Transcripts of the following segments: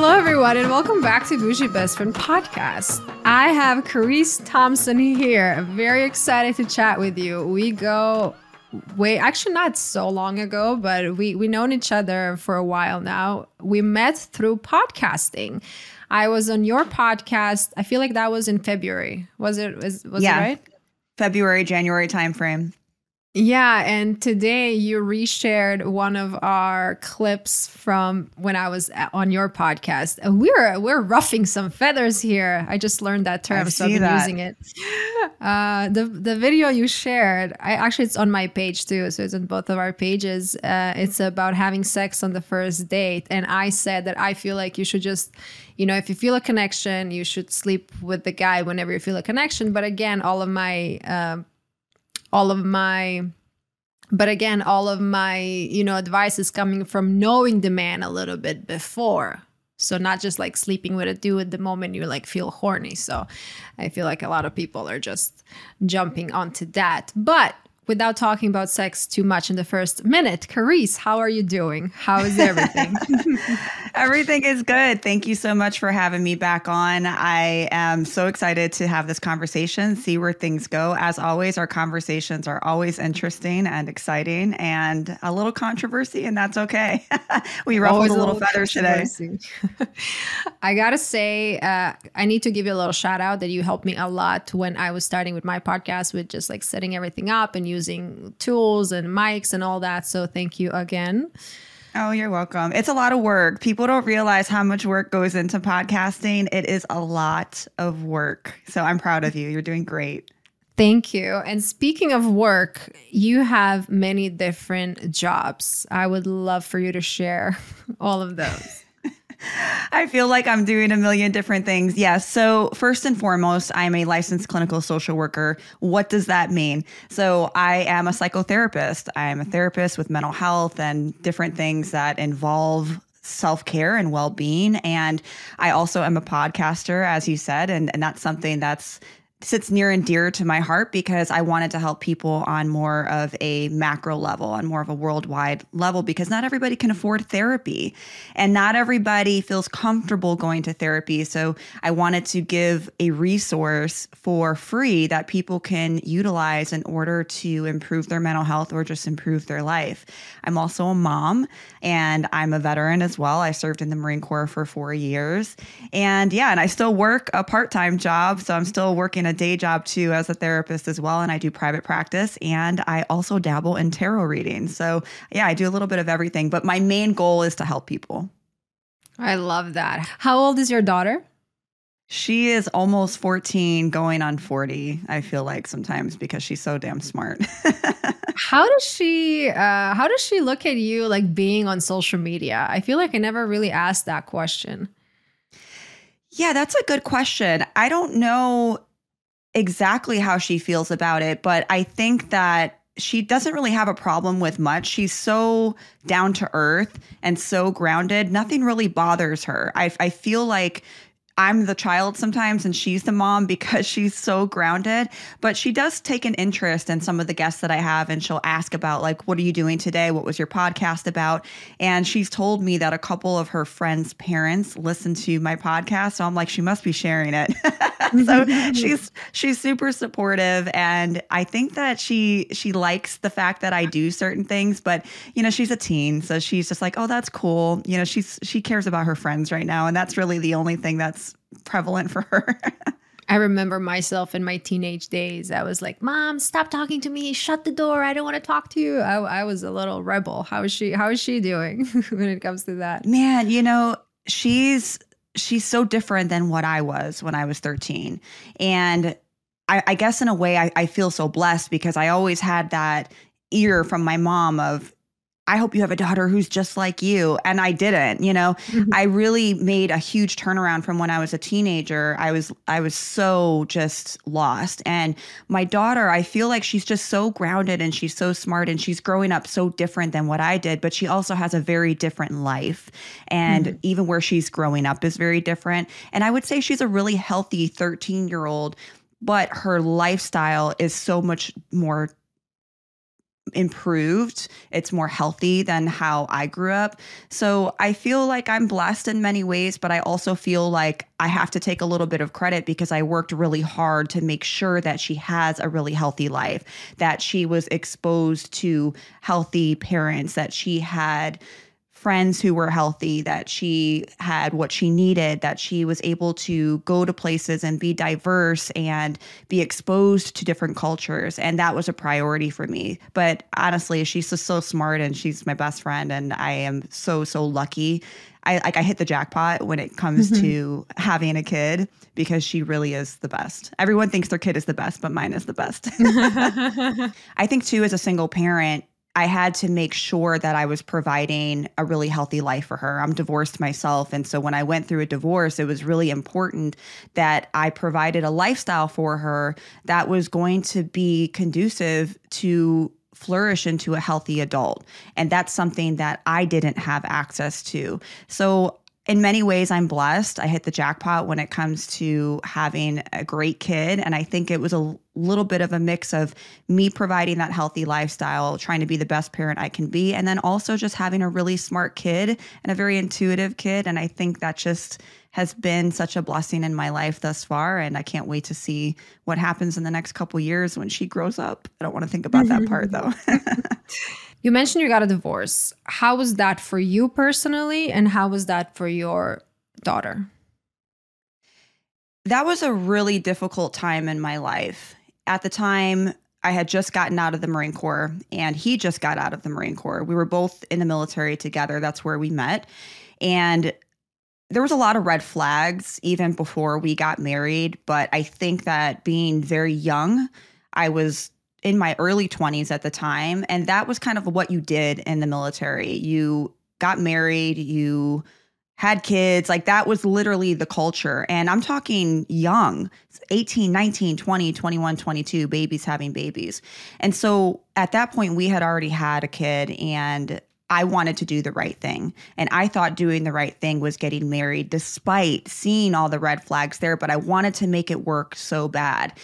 Hello, everyone, and welcome back to Boujee Best Friend Podcast. I have Keresse Thompson here. I'm very excited to chat with you. We go way, actually, not so long ago, but we we known each other for a while now. We met through podcasting. I was on your podcast. I feel like that was in February. Was it? Was, was yeah. it right? February, January timeframe. Yeah, and today you reshared one of our clips from when I was on your podcast. We're we're ruffing some feathers here. I just learned that term, so I've been that. using it. Uh, the the video you shared, I actually it's on my page too, so it's on both of our pages. Uh, it's about having sex on the first date, and I said that I feel like you should just, you know, if you feel a connection, you should sleep with the guy whenever you feel a connection. But again, all of my um, all of my but again all of my you know advice is coming from knowing the man a little bit before. So not just like sleeping with a dude at the moment you like feel horny. So i feel like a lot of people are just jumping onto that. But without talking about sex too much in the first minute Keresse, how are you doing how is everything Everything is good. Thank you so much for having me back on. I am so excited to have this conversation, see where things go. As always, our conversations are always interesting and exciting and a little controversy, and that's okay. we ruffled Always a little, feathers today. I gotta say, uh, I need to give you a little shout out that you helped me a lot when I was starting with my podcast with just like setting everything up and using tools and mics and all that. So thank you again. Oh, you're welcome. It's a lot of work. People don't realize how much work goes into podcasting. It is a lot of work. So I'm proud of you. You're doing great. Thank you. And speaking of work, you have many different jobs. I would love for you to share all of those. I feel like I'm doing a million different things. Yes. So, first and foremost, I'm a licensed clinical social worker. What does that mean? So, I am a psychotherapist. I am a therapist with mental health and different things that involve self care and well being. And I also am a podcaster, as you said, and, and that's something that's sits near and dear to my heart because I wanted to help people on more of a macro level, on more of a worldwide level, because not everybody can afford therapy and not everybody feels comfortable going to therapy. So I wanted to give a resource for free that people can utilize in order to improve their mental health or just improve their life. I'm also a mom and I'm a veteran as well. I served in the Marine Corps for four years. And yeah, and I still work a part time job. So I'm still working a day job too as a therapist as well. And I do private practice and I also dabble in tarot reading. So yeah, I do a little bit of everything, but my main goal is to help people. I love that. How old is your daughter? She is almost 14, going on 40, I feel like sometimes because she's so damn smart. how does she uh how does she look at you like being on social media? I feel like I never really asked that question. Yeah, that's a good question. I don't know exactly how she feels about it, but I think that she doesn't really have a problem with much. She's so down to earth and so grounded. Nothing really bothers her. I, I feel like I'm the child sometimes and she's the mom because she's so grounded. But she does take an interest in some of the guests that I have and she'll ask about, like, what are you doing today? What was your podcast about? And she's told me that a couple of her friends' parents listen to my podcast. So I'm like, she must be sharing it. so she's she's super supportive and I think that she she likes the fact that I do certain things, but you know, she's a teen, so she's just like, "Oh, that's cool." You know, she's she cares about her friends right now and that's really the only thing that's prevalent for her. I remember myself in my teenage days. I was like, "Mom, stop talking to me. Shut the door. I don't want to talk to you." I, I was a little rebel. How is she? How is she doing when it comes to that? Man, you know, she's she's so different than what I was when I was 13. And I, I guess in a way I, I feel so blessed because I always had that ear from my mom of I hope you have a daughter who's just like you. And I didn't, you know, Mhm. I really made a huge turnaround from when I was a teenager. I was, I was so just lost. And my daughter, I feel like she's just so grounded and she's so smart and she's growing up so different than what I did, but she also has a very different life. And Mhm. even where she's growing up is very different. And I would say she's a really healthy 13 year old, but her lifestyle is so much more improved. It's more healthy than how I grew up. So I feel like I'm blessed in many ways, but I also feel like I have to take a little bit of credit because I worked really hard to make sure that she has a really healthy life, that she was exposed to healthy parents, that she had friends who were healthy, that she had what she needed, that she was able to go to places and be diverse and be exposed to different cultures. And that was a priority for me. But honestly, she's just so smart and she's my best friend. And I am so, so lucky. I like I hit the jackpot when it comes mm-hmm. to having a kid because she really is the best. Everyone thinks their kid is the best, but mine is the best. I think too as a single parent, I had to make sure that I was providing a really healthy life for her. I'm divorced myself. And so when I went through a divorce, it was really important that I provided a lifestyle for her that was going to be conducive to flourish into a healthy adult. And that's something that I didn't have access to. So in many ways, I'm blessed. I hit the jackpot when it comes to having a great kid. And I think it was a little bit of a mix of me providing that healthy lifestyle, trying to be the best parent I can be, and then also just having a really smart kid and a very intuitive kid. And I think that just has been such a blessing in my life thus far. And I can't wait to see what happens in the next couple years when she grows up. I don't want to think about that part mm-hmm. though. You mentioned you got a divorce. How was that for you personally, and how was that for your daughter? That was a really difficult time in my life. At the time, I had just gotten out of the Marine Corps, and he just got out of the Marine Corps. We were both in the military together. That's where we met. And there was a lot of red flags even before we got married. But I think that being very young, I was in my early 20s at the time and that was kind of what you did in the military you got married you had kids like that was literally the culture and i'm talking young 18 19 20 21 22 babies having babies and so at that point we had already had a kid and I wanted to do the right thing. And I thought doing the right thing was getting married, despite seeing all the red flags there. But I wanted to make it work so bad.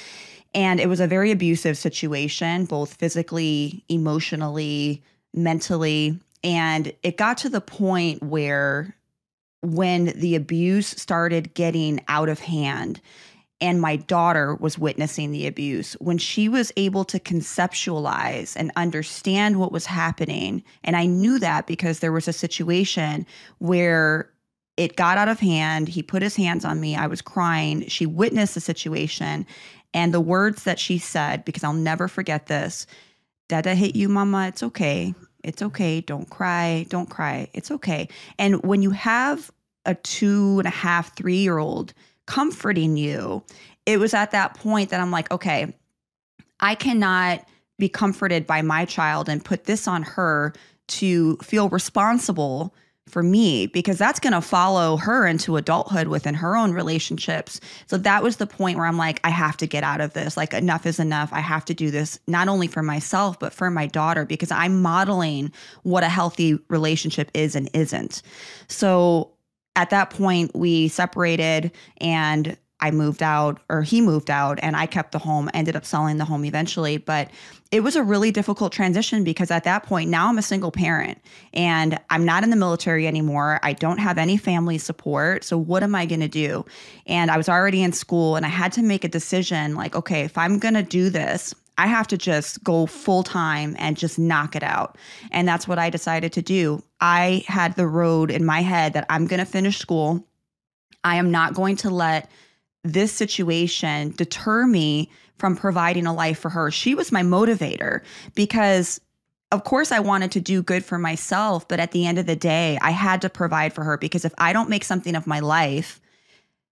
And it was a very abusive situation, both physically, emotionally, mentally. And it got to the point where when the abuse started getting out of hand, and my daughter was witnessing the abuse, when she was able to conceptualize and understand what was happening, and I knew that because there was a situation where it got out of hand. He put his hands on me. I was crying. She witnessed the situation. And the words that she said, because I'll never forget this Dada hit you, mama. It's okay. It's okay. Don't cry. Don't cry. It's okay. And when you have a two and a half, three year old comforting you, it was at that point that I'm like, okay, I cannot be comforted by my child and put this on her to feel responsible for me because that's going to follow her into adulthood within her own relationships. So that was the point where I'm like, I have to get out of this. Like, enough is enough. I have to do this not only for myself, but for my daughter because I'm modeling what a healthy relationship is and isn't. So at that point, we separated and I moved out or he moved out and I kept the home, ended up selling the home eventually. But it was a really difficult transition because at that point, now I'm a single parent and I'm not in the military anymore. I don't have any family support. So, what am I going to do? And I was already in school and I had to make a decision like, okay, if I'm going to do this, I have to just go full time and just knock it out. And that's what I decided to do. I had the road in my head that I'm going to finish school. I am not going to let this situation deter me from providing a life for her. She was my motivator because of course I wanted to do good for myself, but at the end of the day, I had to provide for her because if I don't make something of my life,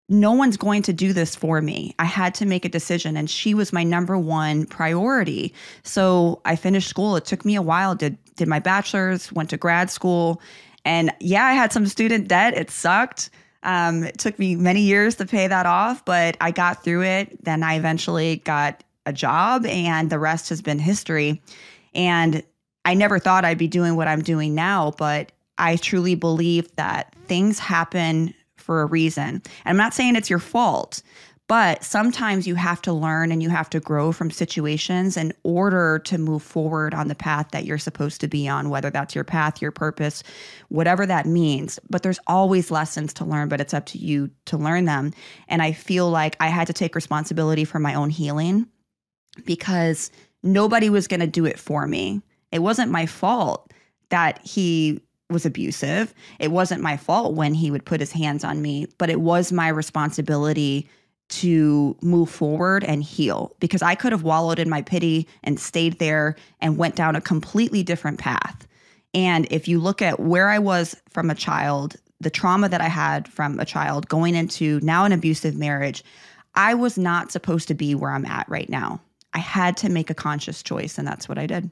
no one's going to do this for me. I had to make a decision and she was my number one priority. So I finished school. It took me a while, did did my bachelor's, went to grad school, and yeah, I had some student debt. It sucked. Um, it took me many years to pay that off, but I got through it. Then I eventually got a job, and the rest has been history. And I never thought I'd be doing what I'm doing now, but I truly believe that things happen for a reason. And I'm not saying it's your fault, But sometimes you have to learn and you have to grow from situations in order to move forward on the path that you're supposed to be on, whether that's your path, your purpose, whatever that means. But there's always lessons to learn, but it's up to you to learn them. And I feel like I had to take responsibility for my own healing because nobody was going to do it for me. It wasn't my fault that he was abusive. It wasn't my fault when he would put his hands on me, but it was my responsibility to move forward and heal because I could have wallowed in my pity and stayed there and went down a completely different path. And if you look at where I was from a child, the trauma that I had from a child going into now an abusive marriage, I was not supposed to be where I'm at right now. I had to make a conscious choice, and that's what I did.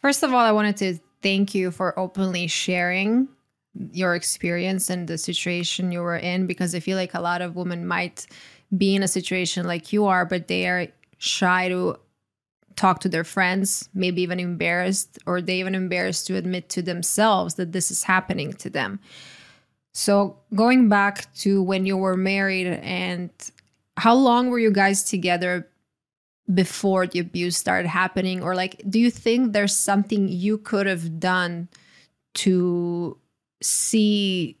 First of all, I wanted to thank you for openly sharing your experience and the situation you were in because I feel like a lot of women might be in a situation like you are, but they are shy to talk to their friends, maybe even embarrassed, or they even embarrassed to admit to themselves that this is happening to them. So, going back to when you were married, and how long were you guys together before the abuse started happening? Or, like, do you think there's something you could have done to see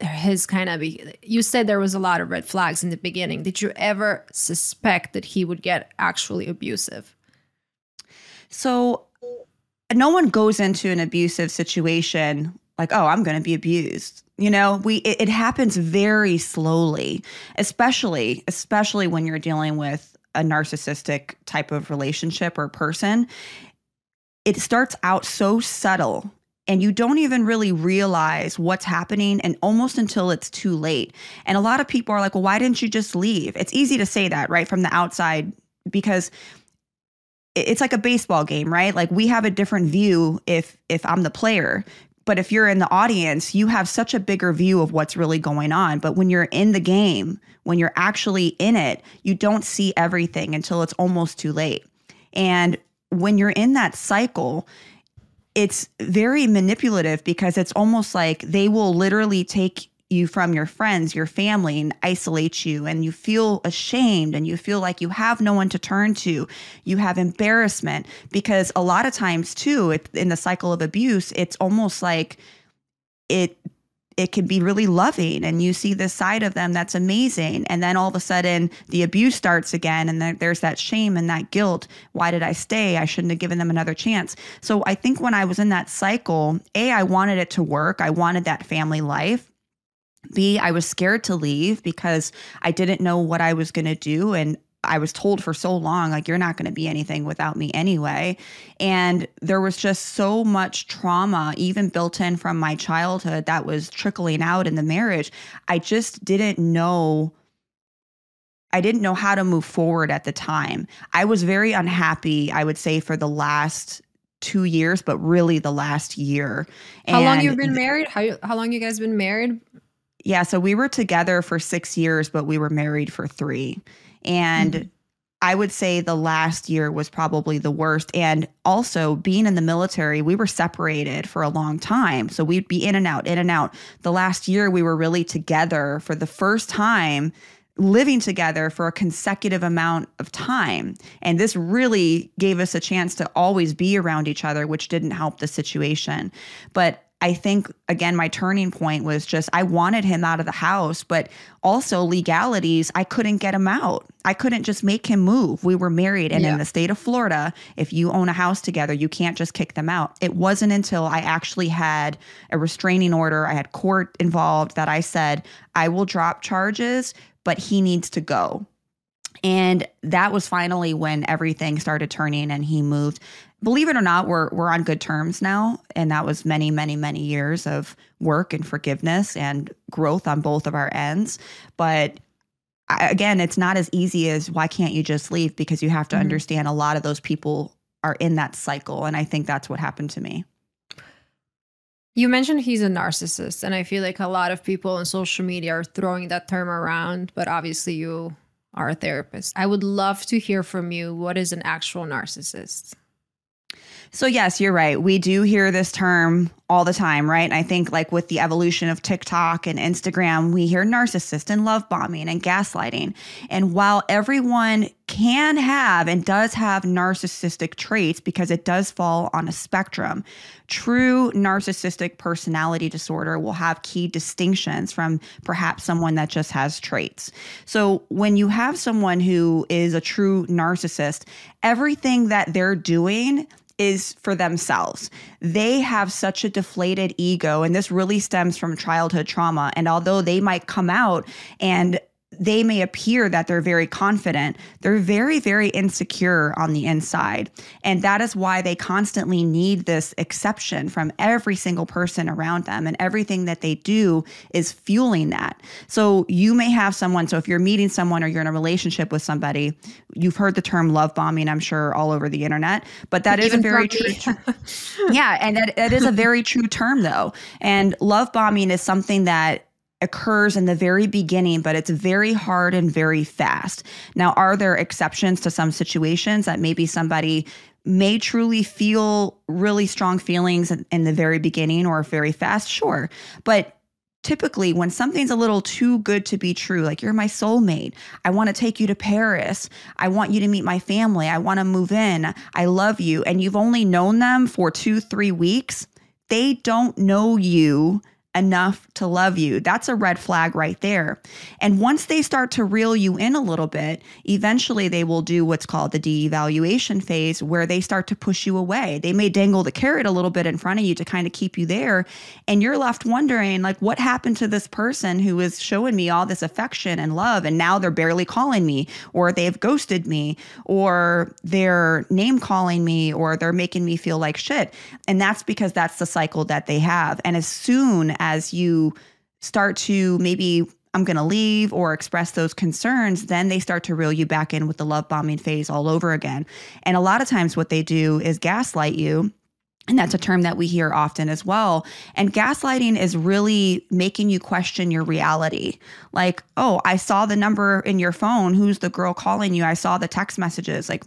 his kind of you said there was a lot of red flags in the beginning. Did you ever suspect that he would get actually abusive? So no one goes into an abusive situation like oh i'm going to be abused. You know we it, it happens very slowly especially especially when you're dealing with a narcissistic type of relationship or person. It starts out so subtle and you don't even really realize what's happening and almost until it's too late. And a lot of people are like, well, why didn't you just leave? It's easy to say that, right, from the outside because it's like a baseball game, right? Like we have a different view if if I'm the player, but if you're in the audience, you have such a bigger view of what's really going on. But when you're in the game, when you're actually in it, you don't see everything until it's almost too late. And when you're in that cycle, it's very manipulative because it's almost like they will literally take you from your friends, your family, and isolate you, and you feel ashamed and you feel like you have no one to turn to. You have embarrassment because a lot of times, too, it, in the cycle of abuse, it's almost like it it can be really loving and you see this side of them that's amazing. And then all of a sudden the abuse starts again and there's that shame and that guilt. Why did i stay? I shouldn't have given them another chance. So i think when i was in that cycle a i wanted it to work. I wanted that family life. B i was scared to leave because i didn't know what i was going to do and I was told for so long, like, you're not going to be anything without me anyway. And there was just so much trauma, even built in from my childhood, that was trickling out in the marriage. I just didn't know. I didn't know how to move forward at the time. I was very unhappy, I would say, for the last two years, but really the last year. How long you've been married? How how long you guys been married? Yeah, so we were together for six years, but we were married for three. And mm-hmm. I would say the last year was probably the worst. And also, being in the military, we were separated for a long time. So we'd be in and out, in and out. The last year, we were really together for the first time, living together for a consecutive amount of time. And this really gave us a chance to always be around each other, which didn't help the situation. But I think again my turning point was just I wanted him out of the house, but also legalities, I couldn't get him out. I couldn't just make him move. We were married and yeah. in the state of Florida, if you own a house together, you can't just kick them out. It wasn't until I actually had a restraining order, I had court involved that I said, I will drop charges, but he needs to go. And that was finally when everything started turning and he moved believe it or not, we're we're on good terms now, and that was many, many, many years of work and forgiveness and growth on both of our ends. But I, again, it's not as easy as why can't you just leave? Because you have to mm-hmm. understand a lot of those people are in that cycle, and I think that's what happened to me. You mentioned he's a narcissist, and I feel like a lot of people on social media are throwing that term around, but obviously you are a therapist. I would love to hear from you what is an actual narcissist? So, yes, you're right. We do hear this term all the time, right? And I think, like, with the evolution of TikTok and Instagram, we hear narcissist and love bombing and gaslighting. And while everyone can have and does have narcissistic traits because it does fall on a spectrum, true narcissistic personality disorder will have key distinctions from perhaps someone that just has traits. So, when you have someone who is a true narcissist, everything that they're doing is for themselves. They have such a deflated ego, and this really stems from childhood trauma. And although they might come out and they may appear that they're very confident, they're very, very insecure on the inside. And that is why they constantly need this exception from every single person around them. And everything that they do is fueling that. So you may have someone, so if you're meeting someone or you're in a relationship with somebody, you've heard the term love bombing, I'm sure, all over the internet, but that is a very true. yeah. And that, that is a very true term, though. And love bombing is something that occurs in the very beginning, but it's very hard and very fast. Now, are there exceptions to some situations that maybe somebody may truly feel really strong feelings in the very beginning or very fast? Sure. But typically when something's a little too good to be true like you're my soulmate i want to take you to paris i want you to meet my family i want to move in i love you and you've only known them for two three weeks they don't know you enough to love you. That's a red flag right there. And once they start to reel you in a little bit, eventually they will do what's called the de-evaluation phase where they start to push you away. They may dangle the carrot a little bit in front of you to kind of keep you there and you're left wondering like what happened to this person who is showing me all this affection and love and now they're barely calling me or they've ghosted me or they're name calling me or they're making me feel like shit. And that's because that's the cycle that they have. And as soon as you start to maybe I'm going to leave or express those concerns, then they start to reel you back in with the love bombing phase all over again. And a lot of times, what they do is gaslight you. And that's a term that we hear often as well. And gaslighting is really making you question your reality. Like, oh, I saw the number in your phone. Who's the girl calling you? I saw the text messages. Like,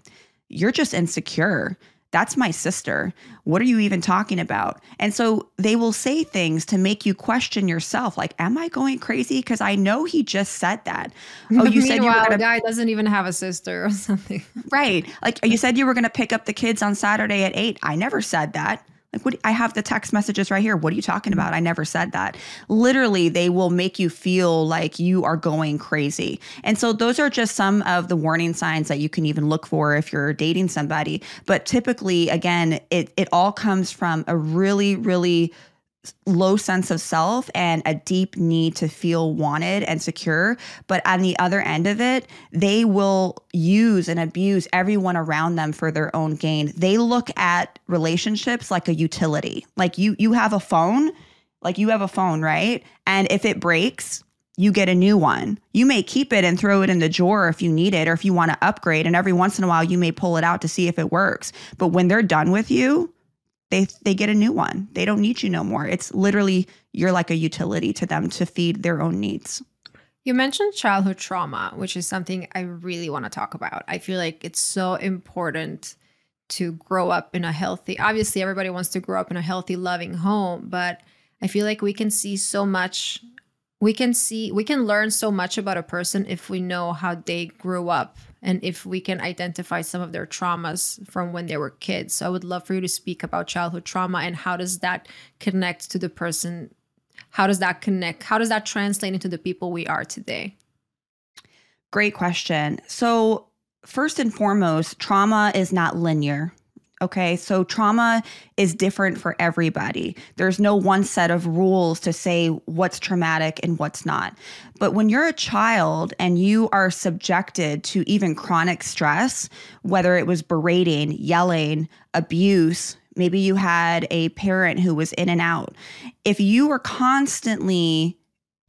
you're just insecure that's my sister. What are you even talking about? And so they will say things to make you question yourself like, am I going crazy? Because I know he just said that. Oh, you said you were gonna... the guy doesn't even have a sister or something. Right. Like you said you were going to pick up the kids on Saturday at eight. I never said that. Like, what? I have the text messages right here. What are you talking about? I never said that. Literally, they will make you feel like you are going crazy. And so, those are just some of the warning signs that you can even look for if you're dating somebody. But typically, again, it, it all comes from a really, really low sense of self and a deep need to feel wanted and secure. But on the other end of it, they will use and abuse everyone around them for their own gain. They look at relationships like a utility. Like you you have a phone, like you have a phone, right? And if it breaks, you get a new one. You may keep it and throw it in the drawer if you need it or if you want to upgrade. And every once in a while, you may pull it out to see if it works. But when they're done with you, they they get a new one. They don't need you no more. It's literally you're like a utility to them to feed their own needs. You mentioned childhood trauma, which is something I really want to talk about. I feel like it's so important to grow up in a healthy. Obviously, everybody wants to grow up in a healthy, loving home, but I feel like we can see so much we can see we can learn so much about a person if we know how they grew up and if we can identify some of their traumas from when they were kids. So I would love for you to speak about childhood trauma and how does that connect to the person? How does that connect? How does that translate into the people we are today? Great question. So, first and foremost, trauma is not linear. Okay, so trauma is different for everybody. There's no one set of rules to say what's traumatic and what's not. But when you're a child and you are subjected to even chronic stress, whether it was berating, yelling, abuse, maybe you had a parent who was in and out, if you were constantly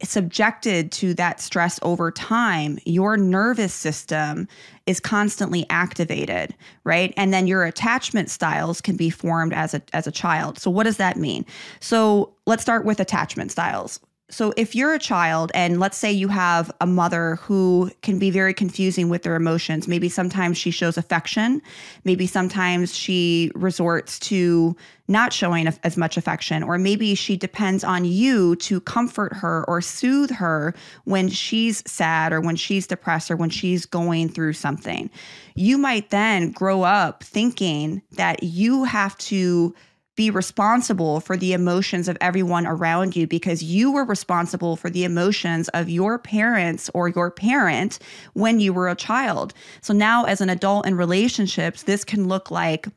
subjected to that stress over time, your nervous system is constantly activated, right? And then your attachment styles can be formed as a as a child. So what does that mean? So let's start with attachment styles. So if you're a child and let's say you have a mother who can be very confusing with their emotions, maybe sometimes she shows affection, maybe sometimes she resorts to not showing as much affection, or maybe she depends on you to comfort her or soothe her when she's sad or when she's depressed or when she's going through something. You might then grow up thinking that you have to be responsible for the emotions of everyone around you because you were responsible for the emotions of your parents or your parent when you were a child. So now, as an adult in relationships, this can look like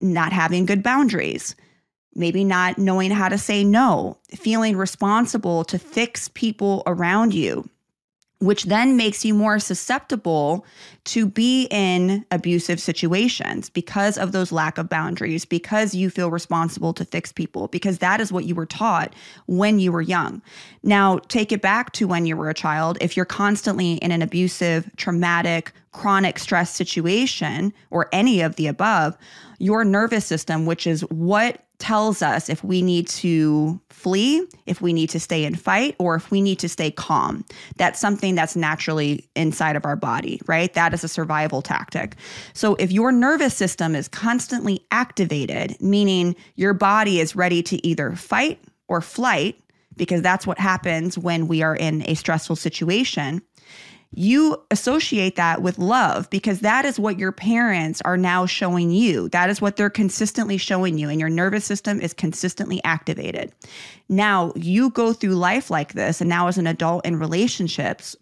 not having good boundaries, maybe not knowing how to say no, feeling responsible to fix people around you which then makes you more susceptible to be in abusive situations because of those lack of boundaries because you feel responsible to fix people because that is what you were taught when you were young. Now take it back to when you were a child. If you're constantly in an abusive traumatic chronic stress situation or any of the above your nervous system which is what tells us if we need to flee, if we need to stay and fight, or if we need to stay calm. That's something that's naturally inside of our body, right? That is a survival tactic. So if your nervous system is constantly activated, meaning your body is ready to either fight or flight, because that's what happens when we are in a stressful situation, you associate that with love because that is what your parents are now showing you. That is what they're consistently showing you, and your nervous system is consistently activated. Now, you go through life like this, and now as an adult in relationships,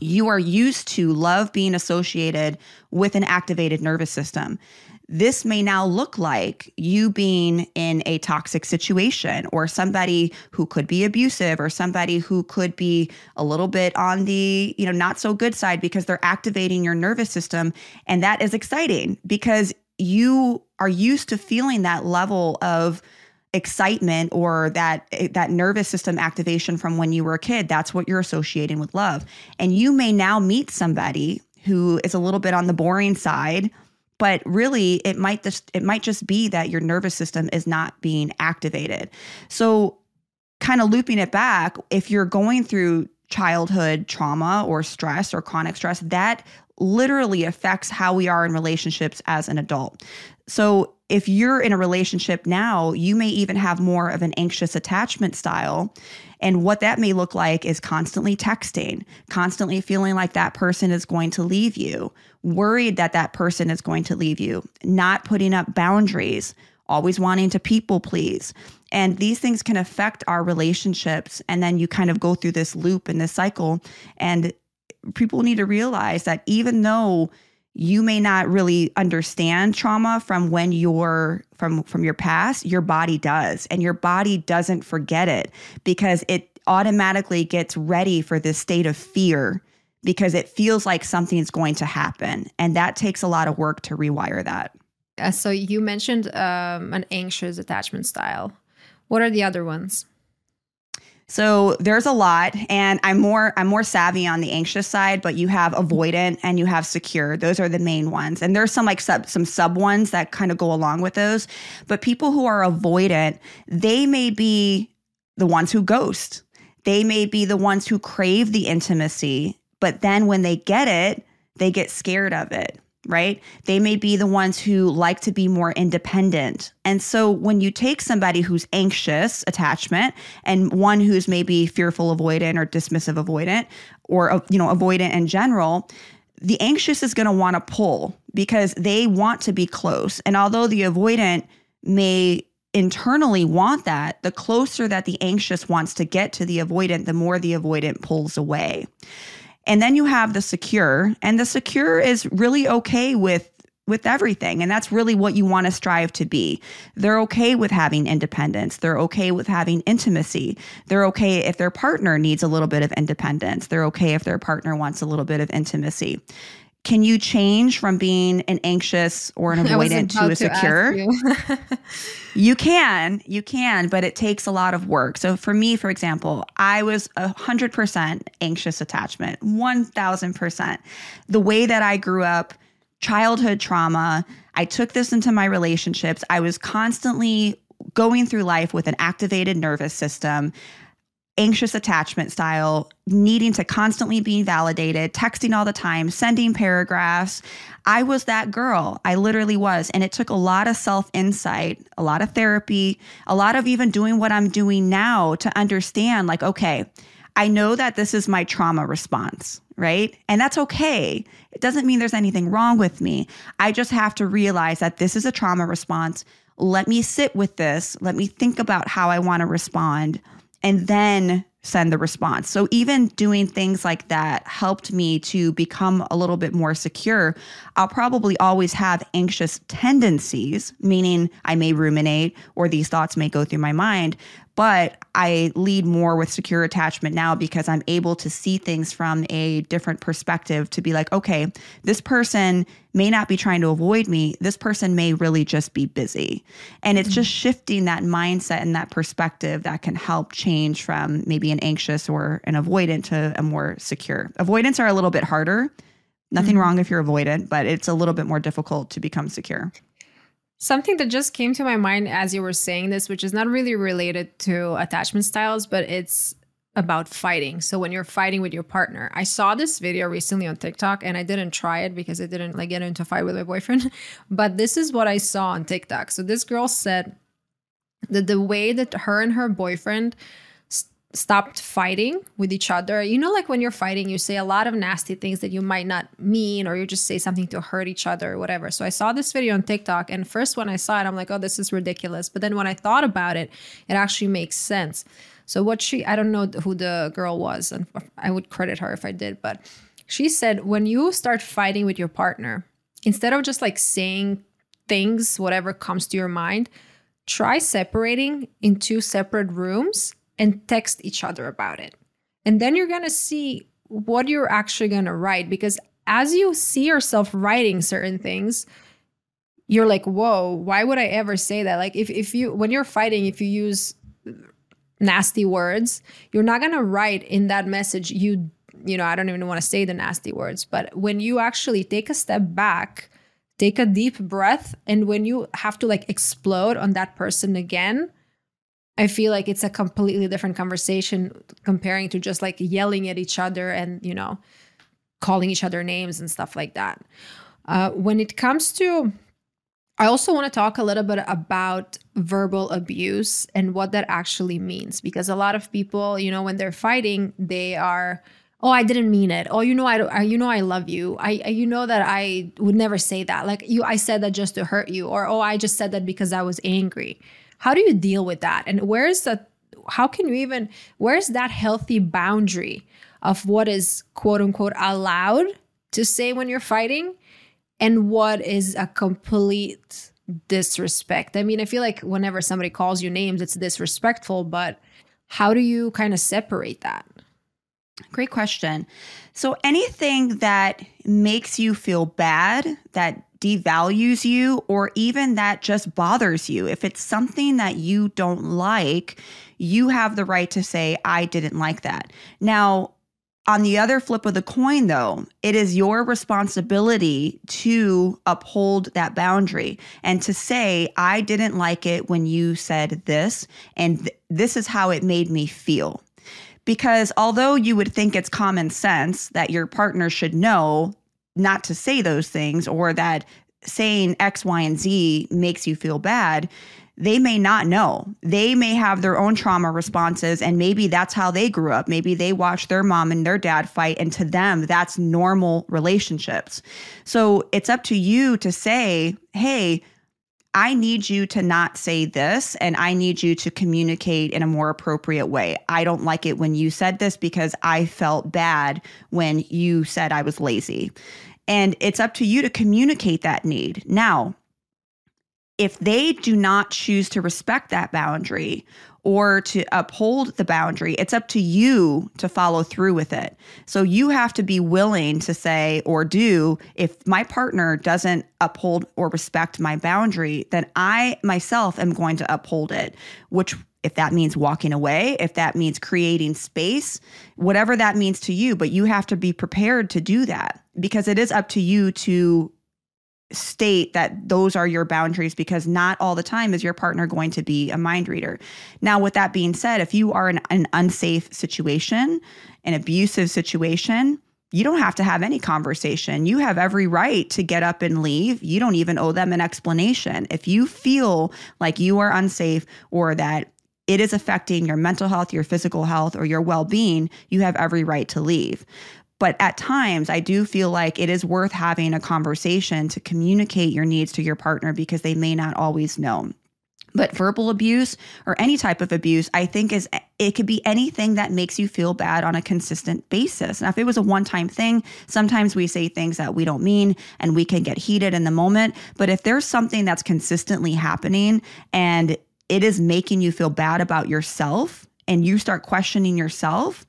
you are used to love being associated with an activated nervous system this may now look like you being in a toxic situation or somebody who could be abusive or somebody who could be a little bit on the you know not so good side because they're activating your nervous system. And that is exciting because you are used to feeling that level of excitement or that that nervous system activation from when you were a kid. That's what you're associating with love. And you may now meet somebody who is a little bit on the boring side but really it might just it might just be that your nervous system is not being activated. So kind of looping it back if you're going through childhood trauma or stress or chronic stress that literally affects how we are in relationships as an adult. So if you're in a relationship now you may even have more of an anxious attachment style and what that may look like is constantly texting, constantly feeling like that person is going to leave you, worried that that person is going to leave you, not putting up boundaries, always wanting to people please. And these things can affect our relationships. And then you kind of go through this loop and this cycle. And people need to realize that even though you may not really understand trauma from when you're from from your past your body does. And your body doesn't forget it because it automatically gets ready for this state of fear because it feels like something's going to happen. And that takes a lot of work to rewire that. Uh, so you mentioned um, an anxious attachment style. What are the other ones so there's a lot and I'm more I'm more savvy on the anxious side, but you have avoidant and you have secure. Those are the main ones. And there's some like sub some sub ones that kind of go along with those. But people who are avoidant, they may be the ones who ghost. They may be the ones who crave the intimacy, but then when they get it, they get scared of it right? They may be the ones who like to be more independent. And so when you take somebody who's anxious attachment and one who's maybe fearful avoidant or dismissive avoidant or uh, you know avoidant in general, the anxious is going to want to pull because they want to be close. And although the avoidant may internally want that, the closer that the anxious wants to get to the avoidant, the more the avoidant pulls away. And then you have the secure, and the secure is really okay with with everything. And that's really what you want to strive to be. They're okay with having independence. They're okay with having intimacy. They're okay if their partner needs a little bit of independence. They're okay if their partner wants a little bit of intimacy. Can you change from being an anxious or an avoidant to a secure? You. you can, you can, but it takes a lot of work. So for me, for example, I was a hundred percent anxious attachment, one thousand percent. The way that I grew up, childhood trauma, I took this into my relationships. I was constantly going through life with an activated nervous system anxious attachment style, needing to constantly be validated, texting all the time, sending paragraphs. I was that girl. I literally was. And it took a lot of self insight, a lot of therapy, a lot of even doing what I'm doing now to understand like, okay, I know that this is my trauma response, right? And that's okay. It doesn't mean there's anything wrong with me. I just have to realize that this is a trauma response. Let me sit with this. Let me think about how I want to respond and then send the response. So even doing things like that helped me to become a little bit more secure. I'll probably always have anxious tendencies, meaning I may ruminate or these thoughts may go through my mind, but I lead more with secure attachment now because I'm able to see things from a different perspective to be like, okay, this person may not be trying to avoid me. This person may really just be busy. And it's mm-hmm. just shifting that mindset and that perspective that can help change from maybe an anxious or an avoidant to a more secure. Avoidants are a little bit harder. Nothing mm-hmm. wrong if you're avoidant, but it's a little bit more difficult to become secure. Something that just came to my mind as you were saying this, which is not really related to attachment styles, but it's about fighting. So when you're fighting with your partner, I saw this video recently on TikTok and I didn't try it because I didn't like get into a fight with my boyfriend. But this is what I saw on TikTok. So this girl said that the way that her and her boyfriend stopped fighting with each other. You know, like when you're fighting, you say a lot of nasty things that you might not mean, or you just say something to hurt each other or whatever. So I saw this video on TikTok, and first when I saw it, I'm like, oh, this is ridiculous. But then when I thought about it, it actually makes sense. So what she, I don't know who the girl was, and I would credit her if I did, but she said when you start fighting with your partner, instead of just like saying things, whatever comes to your mind, try separating in two separate rooms and text each other about it. And then you're going to see what you're actually going to write because as you see yourself writing certain things, you're like, whoa, why would I ever say that? Like, if, if you, when you're fighting, if you use nasty words, you're not going to write in that message, you, you know, I don't even want to say the nasty words, but when you actually take a step back, take a deep breath, and when you have to like explode on that person again, I feel like it's a completely different conversation comparing to just like yelling at each other and, you know, calling each other names and stuff like that. Uh, when it comes to, I also want to talk a little bit about verbal abuse and what that actually means because a lot of people, you know, when they're fighting, they are, oh, I didn't mean it. Oh, you know, I, you know, I love you. I, I, you know that I would never say that. Like you, I said that just to hurt you, or oh, I just said that because I was angry how do you deal with that? And where's that? How can you even, where's that healthy boundary of what is quote unquote allowed to say when you're fighting and what is a complete disrespect? I mean, I feel like whenever somebody calls you names, it's disrespectful, but how do you kind of separate that? Great question. So, anything that makes you feel bad, that devalues you or even that just bothers you. If it's something that you don't like, you have the right to say, I didn't like that. Now, on the other flip of the coin, though, it is your responsibility to uphold that boundary and to say, I didn't like it when you said this, and th- this is how it made me feel. Because although you would think it's common sense that your partner should know not to say those things or that saying X, Y, and Z makes you feel bad, they may not know. They may have their own trauma responses, and maybe that's how they grew up. Maybe they watched their mom and their dad fight, and to them, that's normal relationships. So it's up to you to say, hey, I need you to not say this, and I need you to communicate in a more appropriate way. I don't like it when you said this because I felt bad when you said I was lazy. And it's up to you to communicate that need. Now, if they do not choose to respect that boundary or to uphold the boundary, it's up to you to follow through with it. So you have to be willing to say or do if my partner doesn't uphold or respect my boundary, then I myself am going to uphold it, which if that means walking away, if that means creating space, whatever that means to you, but you have to be prepared to do that because it is up to you to state that those are your boundaries because not all the time is your partner going to be a mind reader. Now, with that being said, if you are in an unsafe situation, an abusive situation, you don't have to have any conversation. You have every right to get up and leave. You don't even owe them an explanation. If you feel like you are unsafe or that it is affecting your mental health, your physical health, or your well being, you have every right to leave. But at times, I do feel like it is worth having a conversation to communicate your needs to your partner because they may not always know. But verbal abuse or any type of abuse, I think is it could be anything that makes you feel bad on a consistent basis. Now, if it was a one-time thing, sometimes we say things that we don't mean and we can get heated in the moment. But if there's something that's consistently happening and it is making you feel bad about yourself and you start questioning yourself,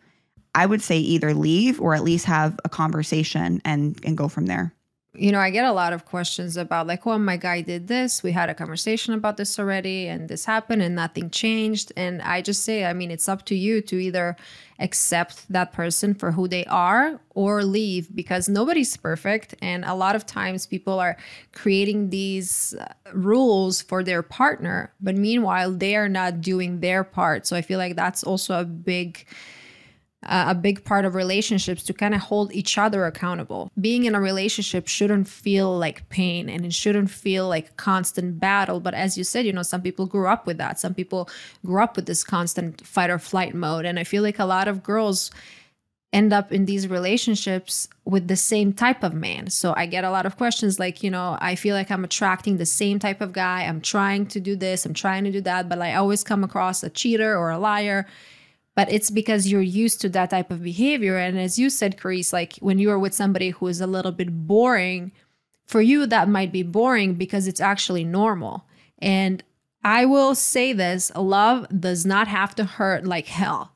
I would say either leave or at least have a conversation and and go from there you know, I get a lot of questions about like, oh, my guy did this. We had a conversation about this already, and this happened, and nothing changed. And I just say, I mean, it's up to you to either accept that person for who they are or leave because nobody's perfect. And a lot of times people are creating these uh, rules for their partner, but meanwhile, they are not doing their part. So I feel like that's also a big a big part of relationships to kind of hold each other accountable. Being in a relationship shouldn't feel like pain and it shouldn't feel like constant battle. But as you said, you know, some people grew up with that. Some people grew up with this constant fight or flight mode. And I feel like a lot of girls end up in these relationships with the same type of man. So I get a lot of questions like, you know, I feel like I'm attracting the same type of guy. I'm trying to do this, I'm trying to do that, but I always come across a cheater or a liar but it's because you're used to that type of behavior. And as you said, Keresse, like when you are with somebody who is a little bit boring, for you, that might be boring because it's actually normal. And I will say this love does not have to hurt like hell.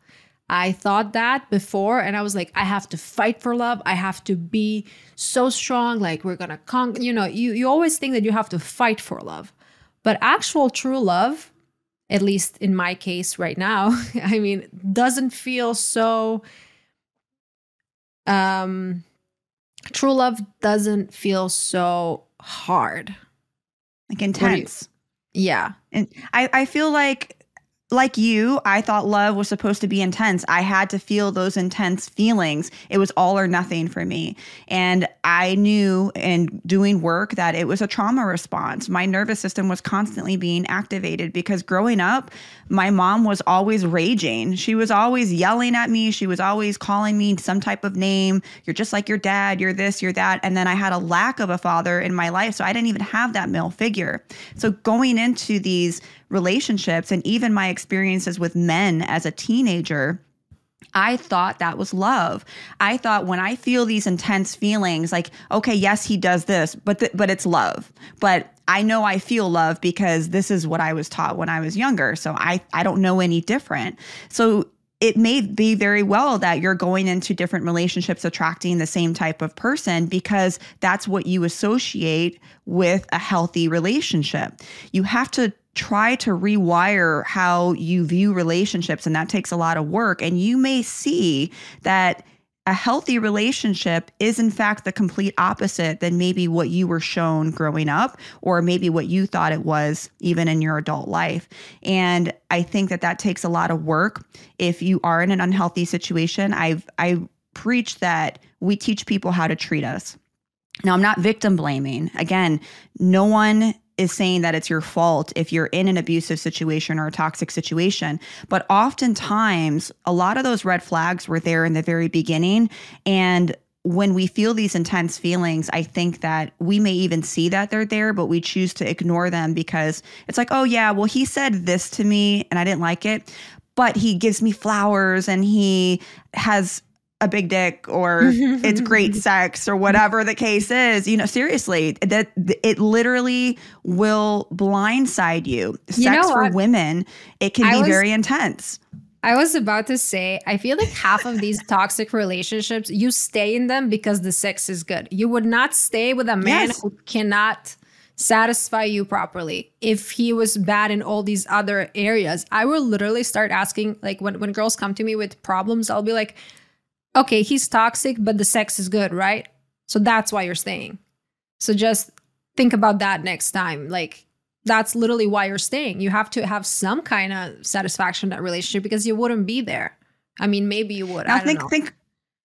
I thought that before, and I was like, I have to fight for love. I have to be so strong. Like, we're gonna conquer. You know, you, you always think that you have to fight for love. But actual true love at least in my case right now, I mean, doesn't feel so um true love doesn't feel so hard. Like intense. You, yeah. And I, I feel like like you, I thought love was supposed to be intense. I had to feel those intense feelings. It was all or nothing for me. And I knew in doing work that it was a trauma response. My nervous system was constantly being activated because growing up, my mom was always raging. She was always yelling at me. She was always calling me some type of name. You're just like your dad. You're this, you're that. And then I had a lack of a father in my life. So I didn't even have that male figure. So going into these relationships and even my experiences with men as a teenager, I thought that was love. I thought when I feel these intense feelings, like, okay, yes, he does this, but th- but it's love. But I know I feel love because this is what I was taught when I was younger. So I I don't know any different. So it may be very well that you're going into different relationships attracting the same type of person because that's what you associate with a healthy relationship. You have to try to rewire how you view relationships and that takes a lot of work. And you may see that a healthy relationship is in fact the complete opposite than maybe what you were shown growing up or maybe what you thought it was even in your adult life. And i think that that takes a lot of work. If you are in an unhealthy situation i've i preach that we teach people how to treat us. Now i'm not victim blaming. Again no one is saying that it's your fault if you're in an abusive situation or a toxic situation. But oftentimes, a lot of those red flags were there in the very beginning. And when we feel these intense feelings, I think that we may even see that they're there, but we choose to ignore them because it's like, oh, yeah, well, he said this to me and I didn't like it, but he gives me flowers and he has a big dick or it's great sex or whatever the case is you know seriously that it literally will blindside you. Sex you know for women it can I be was, very intense. I was about to say i feel like half of these toxic relationships you stay in them because the sex is good. You would not stay with a man yes. who cannot satisfy you properly. If he was bad in all these other areas i will literally start asking like when, when girls come to me with problems i'll be like okay, he's toxic, but the sex is good, right? So that's why you're staying. So just think about that next time. Like that's literally why you're staying. You have to have some kind of satisfaction in that relationship because you wouldn't be there. I mean, maybe you would. Now I think know. think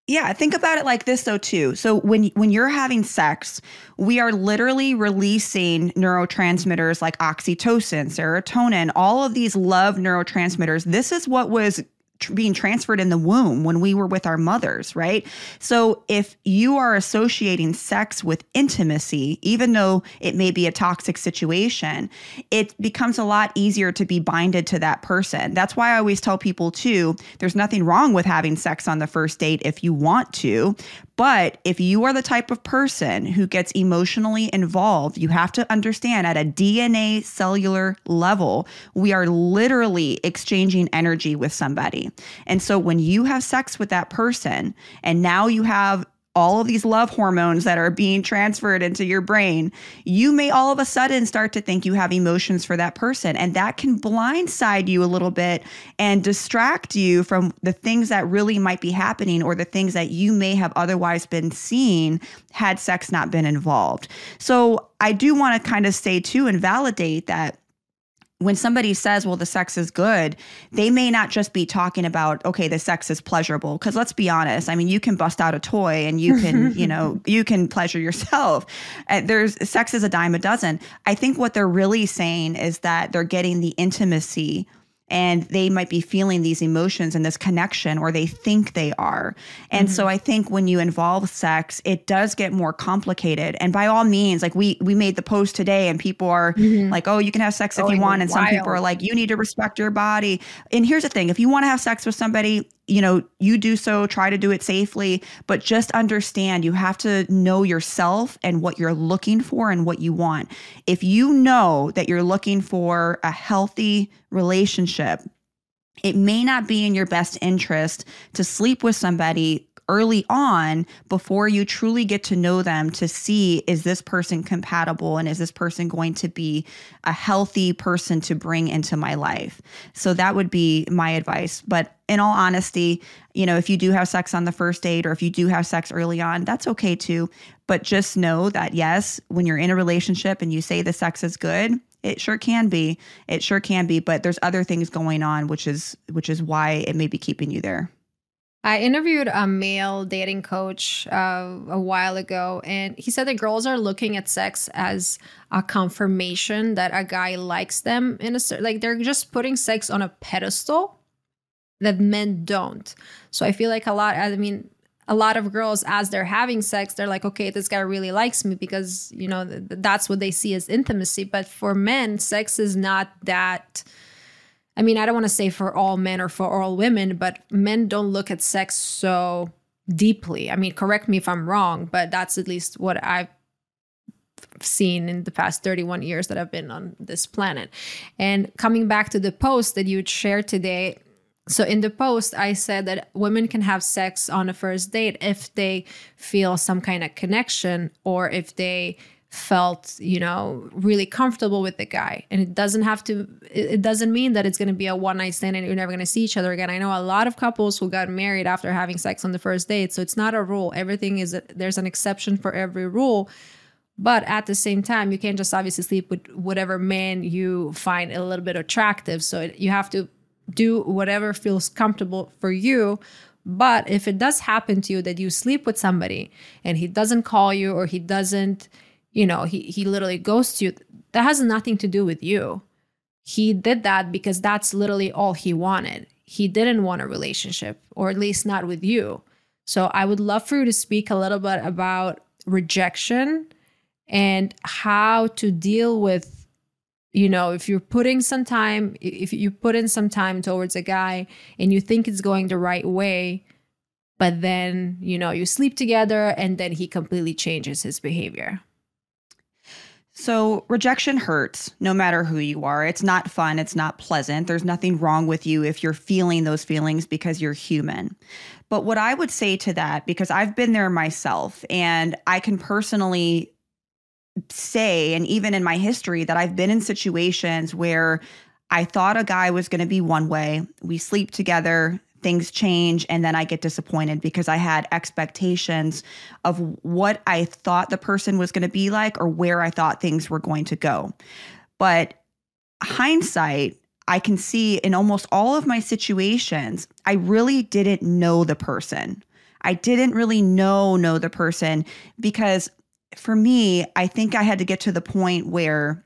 yeah, think about it like this though too. So when when you're having sex, we are literally releasing neurotransmitters like oxytocin, serotonin, all of these love neurotransmitters. This is what was tr- being transferred in the womb when we were with our mothers, right? So if you are associating sex with intimacy, even though it may be a toxic situation, it becomes a lot easier to be binded to that person. That's why I always tell people too, there's nothing wrong with having sex on the first date if you want to, but if you are the type of person who gets emotionally involved, you have to understand at a DNA cellular level, we are literally exchanging energy with somebody. And so when you have sex with that person and now you have all of these love hormones that are being transferred into your brain, you may all of a sudden start to think you have emotions for that person. And that can blindside you a little bit and distract you from the things that really might be happening or the things that you may have otherwise been seeing had sex not been involved. So I do want to kind of say too and validate that when somebody says, well, the sex is good, they may not just be talking about, okay, the sex is pleasurable. Cause let's be honest. I mean, you can bust out a toy and you can, you know, you can pleasure yourself. Uh, there's sex is a dime a dozen. I think what they're really saying is that they're getting the intimacy and they might be feeling these emotions and this connection or they think they are. And so mm-hmm. I think when you involve sex, it does get more complicated. And by all means, like we we made the post today and people are mm-hmm. like, "Oh, you can have sex if oh, Going you want." And some people are like, "You need to respect your body." And here's the thing, if you want to have sex with somebody, you know, you do so, try to do it safely, but just understand you have to know yourself and what you're looking for and what you want. If you know that you're looking for a healthy relationship, it may not be in your best interest to sleep with somebody early on before you truly get to know them to see is this person compatible and is this person going to be a healthy person to bring into my life. So that would be my advice. But in all honesty, you know, if you do have sex on the first date or if you do have sex early on, that's okay too. But just know that yes, when you're in a relationship and you say the sex is good, it sure can be. It sure can be, but there's other things going on which is which is why it may be keeping you there. I interviewed a male dating coach uh, a while ago, and he said that girls are looking at sex as a confirmation that a guy likes them in a like they're just putting sex on a pedestal that men don't. So I feel like a lot. I mean, a lot of girls, as they're having sex, they're like, okay, this guy really likes me because you know th- that's what they see as intimacy. But for men, sex is not that. I mean, I don't want to say for all men or for all women, but men don't look at sex so deeply. I mean, correct me if I'm wrong, but that's at least what I've seen in the past 31 years that I've been on this planet. And coming back to the post that you shared today, so in the post, I said that women can have sex on a first date if they feel some kind of connection or if they felt you know really comfortable with the guy. And it doesn't have to it doesn't mean that it's going to be a one night stand and you're never going to see each other again. I know a lot of couples who got married after having sex on the first date so it's not a rule. Everything is there's an exception for every rule. But at the same time you can't just obviously sleep with whatever man you find a little bit attractive. So it, you have to do whatever feels comfortable for you. But if it does happen to you that you sleep with somebody and he doesn't call you or he doesn't you know he he literally ghosts you that has nothing to do with you. He did that because that's literally all he wanted. He didn't want a relationship or at least not with you. So i would love for you to speak a little bit about rejection and how to deal with you know if you're putting some time if you put in some time towards a guy and you think it's going the right way but then you know you sleep together and then he completely changes his behavior So, rejection hurts no matter who you are. It's not fun. It's not pleasant. There's nothing wrong with you if you're feeling those feelings because you're human. But what I would say to that, because I've been there myself and I can personally say, and even in my history, that I've been in situations where I thought a guy was going to be one way. We sleep together, things change and then I get disappointed because I had expectations of what I thought the person was going to be like or where I thought things were going to go. But hindsight, I can see in almost all of my situations, I really didn't know the person. I didn't really know know the person because for me, I think I had to get to the point where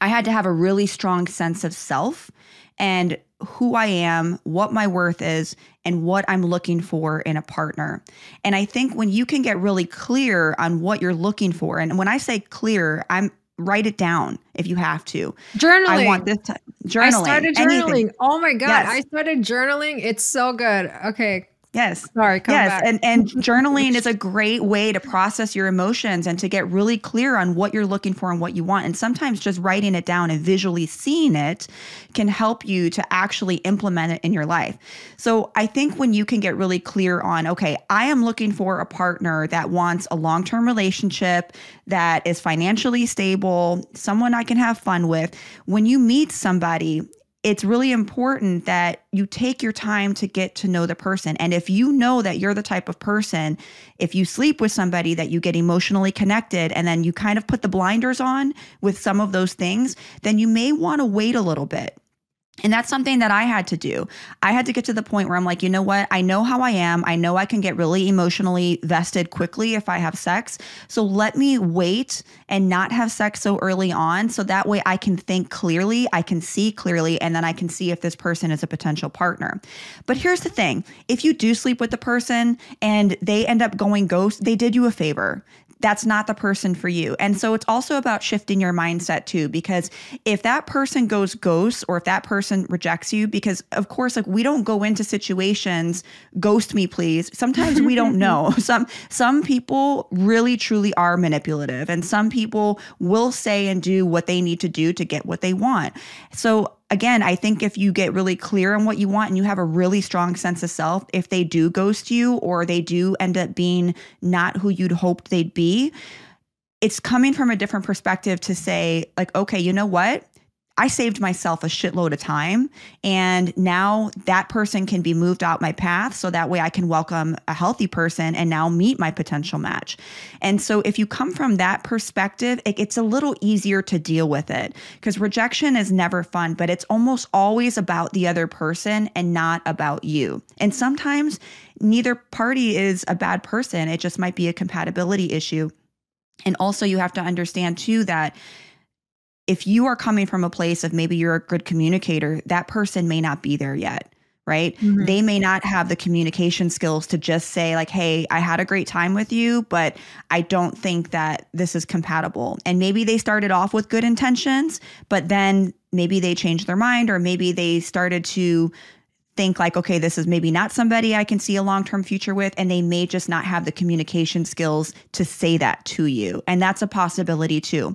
I had to have a really strong sense of self and who I am, what my worth is, and what I'm looking for in a partner. And I think when you can get really clear on what you're looking for, and when I say clear, I'm write it down if you have to. Journaling. I want this to, journaling. I started journaling. Anything. Oh my god, yes. I started journaling. It's so good. Okay, Yes. Sorry. yes. Back. And and journaling is a great way to process your emotions and to get really clear on what you're looking for and what you want. And sometimes just writing it down and visually seeing it can help you to actually implement it in your life. So I think when you can get really clear on, okay, I am looking for a partner that wants a long-term relationship that is financially stable, someone I can have fun with. When you meet somebody, it's really important that you take your time to get to know the person. And if you know that you're the type of person, if you sleep with somebody that you get emotionally connected and then you kind of put the blinders on with some of those things, then you may want to wait a little bit and that's something that I had to do. I had to get to the point where I'm like, you know what? I know how I am. I know I can get really emotionally vested quickly if I have sex. So let me wait and not have sex so early on. So that way I can think clearly, I can see clearly, and then I can see if this person is a potential partner. But here's the thing if you do sleep with the person and they end up going ghost, they did you a favor that's not the person for you. And so it's also about shifting your mindset too, because if that person goes ghost or if that person rejects you, because of course, like we don't go into situations, ghost me, please. Sometimes we don't know. Some some people really truly are manipulative, and some people will say and do what they need to do to get what they want. So again, I think if you get really clear on what you want and you have a really strong sense of self, if they do ghost you or they do end up being not who you'd hoped they'd be, it's coming from a different perspective to say, like, okay, you know what? I saved myself a shitload of time. And now that person can be moved out my path. So that way I can welcome a healthy person and now meet my potential match. And so if you come from that perspective, it, it's a little easier to deal with it because rejection is never fun, but it's almost always about the other person and not about you. And sometimes neither party is a bad person, it just might be a compatibility issue. And also, you have to understand too that if you are coming from a place of maybe you're a good communicator, that person may not be there yet, right? Mm-hmm. They may not have the communication skills to just say, like, hey, I had a great time with you, but I don't think that this is compatible. And maybe they started off with good intentions, but then maybe they changed their mind, or maybe they started to think like okay this is maybe not somebody i can see a long-term future with and they may just not have the communication skills to say that to you and that's a possibility too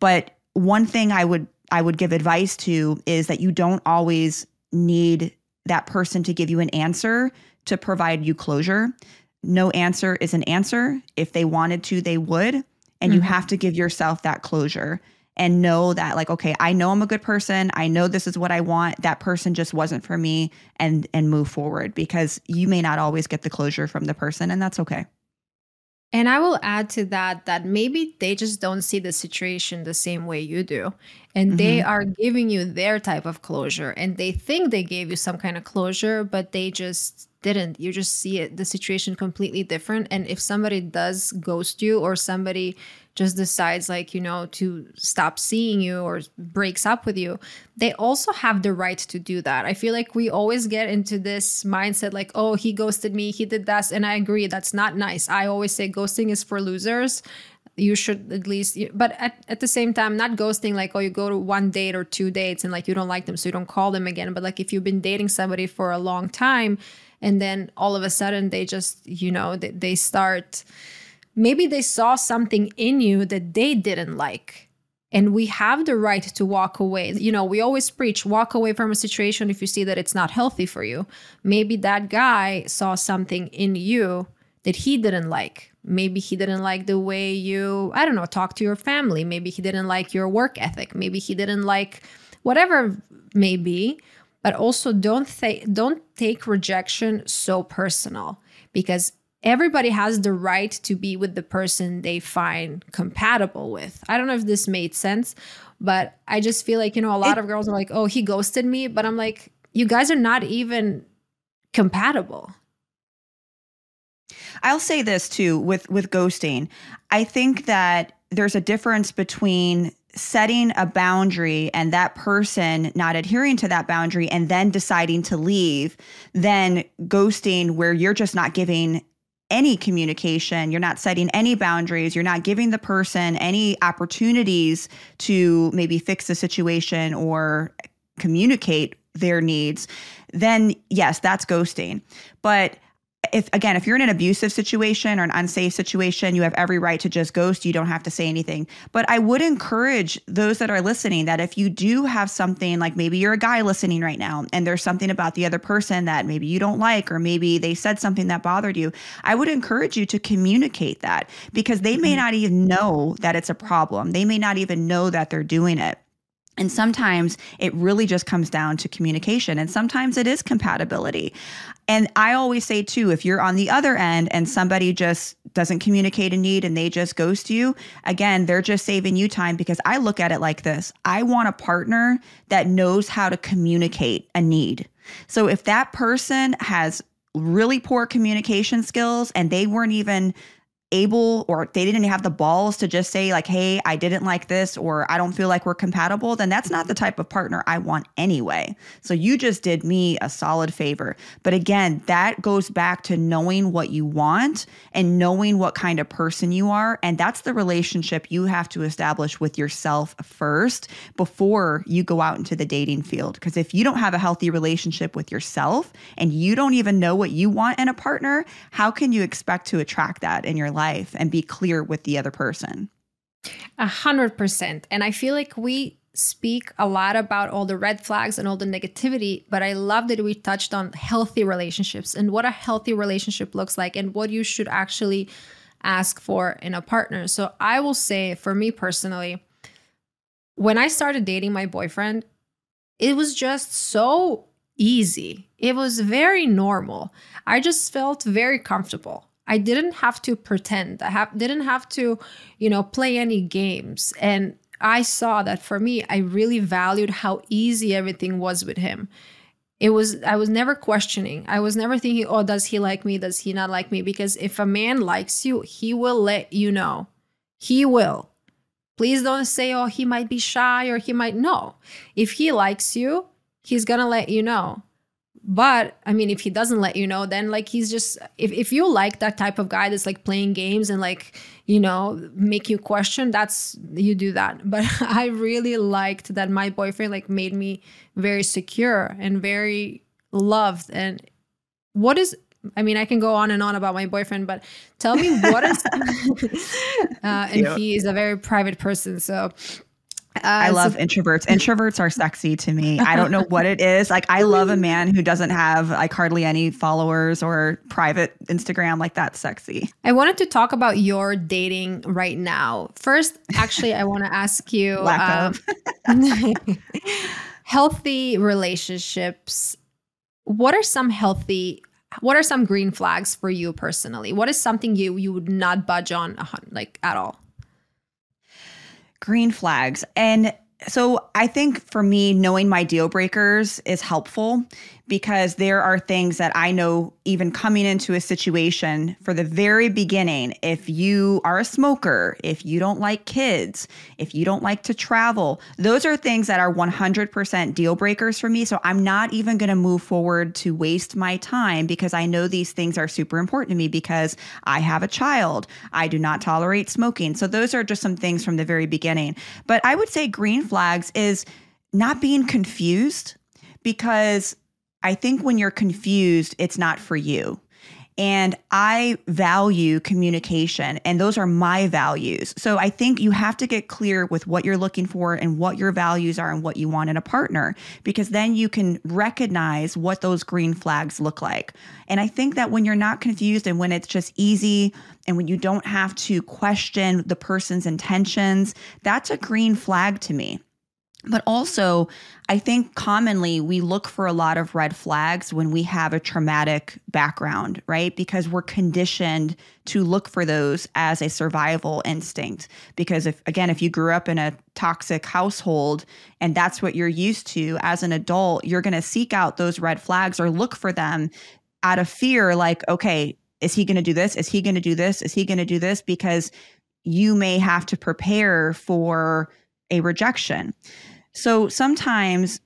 but one thing I would I would give advice to is that you don't always need that person to give you an answer to provide you closure. No answer is an answer. If they wanted to, they would. And mm-hmm. you have to give yourself that closure and know that like okay, I know I'm a good person. I know this is what I want. That person just wasn't for me and and move forward because you may not always get the closure from the person and that's okay. And I will add to that that maybe they just don't see the situation the same way you do. And mm-hmm. they are giving you their type of closure and they think they gave you some kind of closure, but they just didn't. You just see it the situation completely different. And if somebody does ghost you or somebody just decides like you know to stop seeing you or breaks up with you they also have the right to do that. I feel like we always get into this mindset like oh he ghosted me he did that and i agree that's not nice. I always say ghosting is for losers. You should at least but at, at the same time not ghosting like oh you go to one date or two dates and like you don't like them so you don't call them again. But like if you've been dating somebody for a long time and then all of a sudden they just you know they, they start maybe they saw something in you that they didn't like and we have the right to walk away. You know, we always preach walk away from a situation if you see that it's not healthy for you. Maybe that guy saw something in you that he didn't like. Maybe he didn't like the way you, I don't know, talk to your family. Maybe he didn't like your work ethic. Maybe he didn't like whatever may be. but also don't th- don't take rejection so personal because everybody has the right to be with the person they find compatible with. I don't know if this made sense, but I just feel like, you know, a lot it, of girls are like, "Oh, he ghosted me," but I'm like, you guys are not even compatible. I'll say this too with with ghosting. I think that there's a difference between setting a boundary and that person not adhering to that boundary and then deciding to leave than ghosting where you're just not giving any communication, you're not setting any boundaries, you're not giving the person any opportunities to maybe fix the situation or communicate their needs, then yes, that's ghosting. But if again, if you're in an abusive situation or an unsafe situation, you have every right to just ghost. You don't have to say anything. But I would encourage those that are listening that if you do have something like maybe you're a guy listening right now and there's something about the other person that maybe you don't like, or maybe they said something that bothered you, I would encourage you to communicate that because they may mm-hmm. not even know that it's a problem. They may not even know that they're doing it. And sometimes it really just comes down to communication, and sometimes it is compatibility. And I always say, too, if you're on the other end and somebody just doesn't communicate a need and they just ghost you, again, they're just saving you time because I look at it like this I want a partner that knows how to communicate a need. So if that person has really poor communication skills and they weren't even able or they didn't have the balls to just say like hey i didn't like this or i don't feel like we're compatible then that's not the type of partner i want anyway. So you just did me a solid favor. But again that goes back to knowing what you want and knowing what kind of person you are. And that's the relationship you have to establish with yourself first before you go out into the dating field. Because if you don't have a healthy relationship with yourself and you don't even know what you want in a partner how can you expect to attract that in your life life and be clear with the other person. A hundred percent. And I feel like we speak a lot about all the red flags and all the negativity, but I love that we touched on healthy relationships and what a healthy relationship looks like and what you should actually ask for in a partner. So I will say, for me personally, when I started dating my boyfriend, it was just so easy. It was very normal. I just felt very comfortable. I didn't have to pretend. I have, didn't have to, you know, play any games. And I saw that for me, I really valued how easy everything was with him. It was, I was never questioning. I was never thinking, oh, does he like me? Does he not like me? Because if a man likes you, he will let you know. He will. Please don't say, oh, he might be shy or he might. No. If he likes you, he's going to let you know but i mean if he doesn't let you know then like he's just if, if you like that type of guy that's like playing games and like you know make you question that's you do that but i really liked that my boyfriend like made me very secure and very loved and what is I mean, I can go on and on about my boyfriend, but tell me what is. uh, and he is a very private person, so uh, I love so- introverts. Introverts are sexy to me. I don't know what it is. Like I love a man who doesn't have like hardly any followers or private Instagram. Like that's sexy. I wanted to talk about your dating right now. First, actually, I want to ask you um, healthy relationships. What are some healthy what are some green flags for you personally? What is something you you would not budge on like at all? Green flags. And so I think for me, knowing my deal breakers is helpful because there are things that I know even coming into a situation for the very beginning. If you are a smoker, if you don't like kids, if you don't like to travel, those are things that are 100% deal breakers for me. So I'm not even going to move forward to waste my time because I know these things are super important to me because I have a child. I do not tolerate smoking. So those are just some things from the very beginning. But I would say green flags is not being confused because I think when you're confused, it's not for you. And I value communication, and those are my values. So I think you have to get clear with what you're looking for and what your values are and what you want in a partner, because then you can recognize what those green flags look like. And I think that when you're not confused and when it's just easy and when you don't have to question the person's intentions, that's a green flag to me. But also, I think commonly we look for a lot of red flags when we have a traumatic background, right? Because we're conditioned to look for those as a survival instinct. Because if, again, if you grew up in a toxic household and that's what you're used to as an adult, you're going to seek out those red flags or look for them out of fear, like, okay, is he going to do this? Is he going to do this? Is he going to do this? Because you may have to prepare for a rejection. So sometimes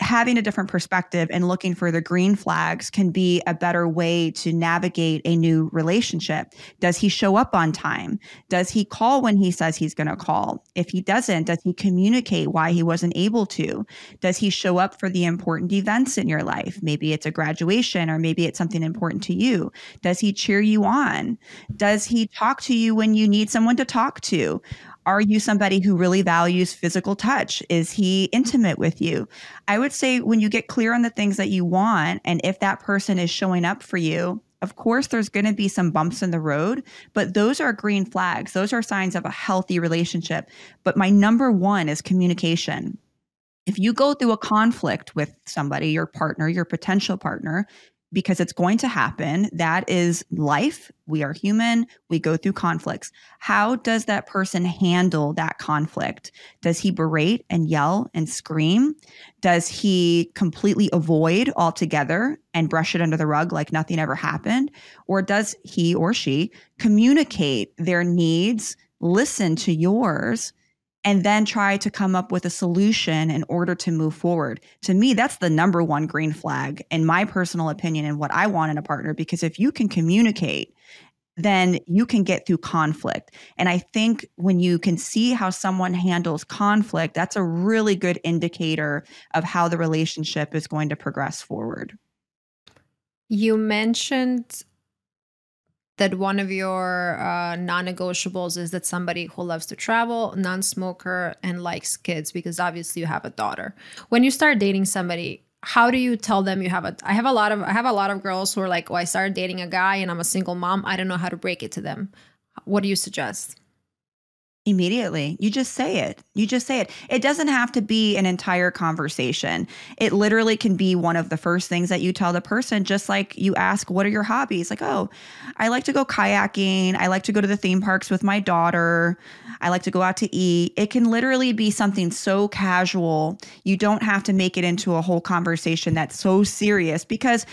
having a different perspective and looking for the green flags can be a better way to navigate a new relationship. Does he show up on time? Does he call when he says he's going to call? If he doesn't, does he communicate why he wasn't able to? Does he show up for the important events in your life? Maybe it's a graduation or maybe it's something important to you. Does he cheer you on? Does he talk to you when you need someone to talk to? Are you somebody who really values physical touch? Is he intimate with you? I would say when you get clear on the things that you want, and if that person is showing up for you, of course, there's going to be some bumps in the road, but those are green flags. Those are signs of a healthy relationship. But my number one is communication. If you go through a conflict with somebody, your partner, your potential partner, because it's going to happen. That is life. We are human. We go through conflicts. How does that person handle that conflict? Does he berate and yell and scream? Does he completely avoid altogether and brush it under the rug like nothing ever happened? Or does he or she communicate their needs, listen to yours? And then try to come up with a solution in order to move forward. To me, that's the number one green flag, in my personal opinion, and what I want in a partner. Because if you can communicate, then you can get through conflict. And I think when you can see how someone handles conflict, that's a really good indicator of how the relationship is going to progress forward. You mentioned that one of your uh, non-negotiables is that somebody who loves to travel non-smoker and likes kids because obviously you have a daughter. When you start dating somebody how do you tell them you have a i have a lot of i have a lot of girls who are like oh i started dating a guy and i'm a single mom. I don't know how to break it to them. What do you suggest Immediately. You just say it. You just say it. It doesn't have to be an entire conversation. It literally can be one of the first things that you tell the person, just like you ask, What are your hobbies? Like, oh, I like to go kayaking. I like to go to the theme parks with my daughter. I like to go out to eat. It can literally be something so casual. You don't have to make it into a whole conversation that's so serious because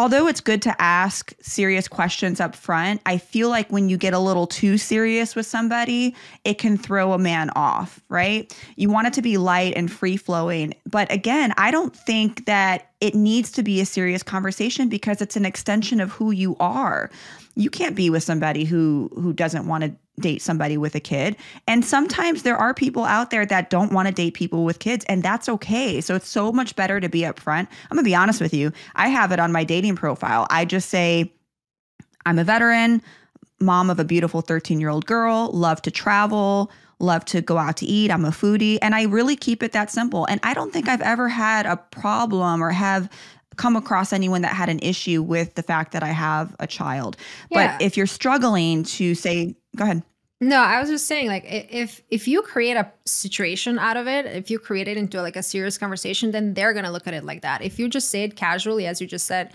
although it's good to ask serious questions up front, I feel like when you get a little too serious with somebody, it can throw a man off, right? You want it to be light and free flowing. But again, I don't think that it needs to be a serious conversation because it's an extension of who you are. You can't be with somebody who who doesn't want to date somebody with a kid. And sometimes there are people out there that don't want to date people with kids, and that's okay. So it's so much better to be upfront. I'm gonna be honest with you. I have it on my dating profile. I just say, I'm a veteran, mom of a beautiful 13 year old girl, love to travel, love to go out to eat. I'm a foodie, and I really keep it that simple. And I don't think I've ever had a problem or have come across anyone that had an issue with the fact that I have a child. Yeah. But if you're struggling to say, go ahead. No, I was just saying, like, if if you create a situation out of it, if you create it into like a serious conversation, then they're gonna look at it like that. If you just say it casually, as you just said,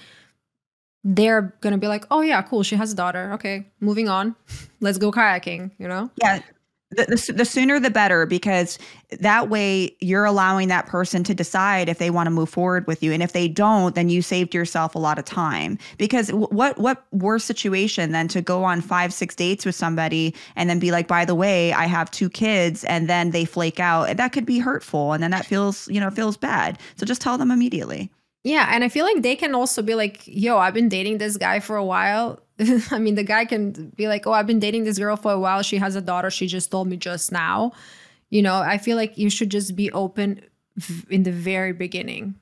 they're gonna be like, "Oh yeah, cool. She has a daughter. Okay, moving on. Let's go kayaking." You know? Yeah, the, the, sooner the better because that way you're allowing that person to decide if they want to move forward with you and if they don't then you saved yourself a lot of time. Because what what worse situation than to go on five six dates with somebody and then be like by the way i have two kids and then they flake out And that could be hurtful and then that feels you know feels bad. So just tell them immediately. Yeah, and I feel like they can also be like, "Yo, I've been dating this guy for a while. I mean, the guy can be like, "Oh, I've been dating this girl for a while. She has a daughter. She just told me just now." You know, I feel like you should just be open in the very beginning.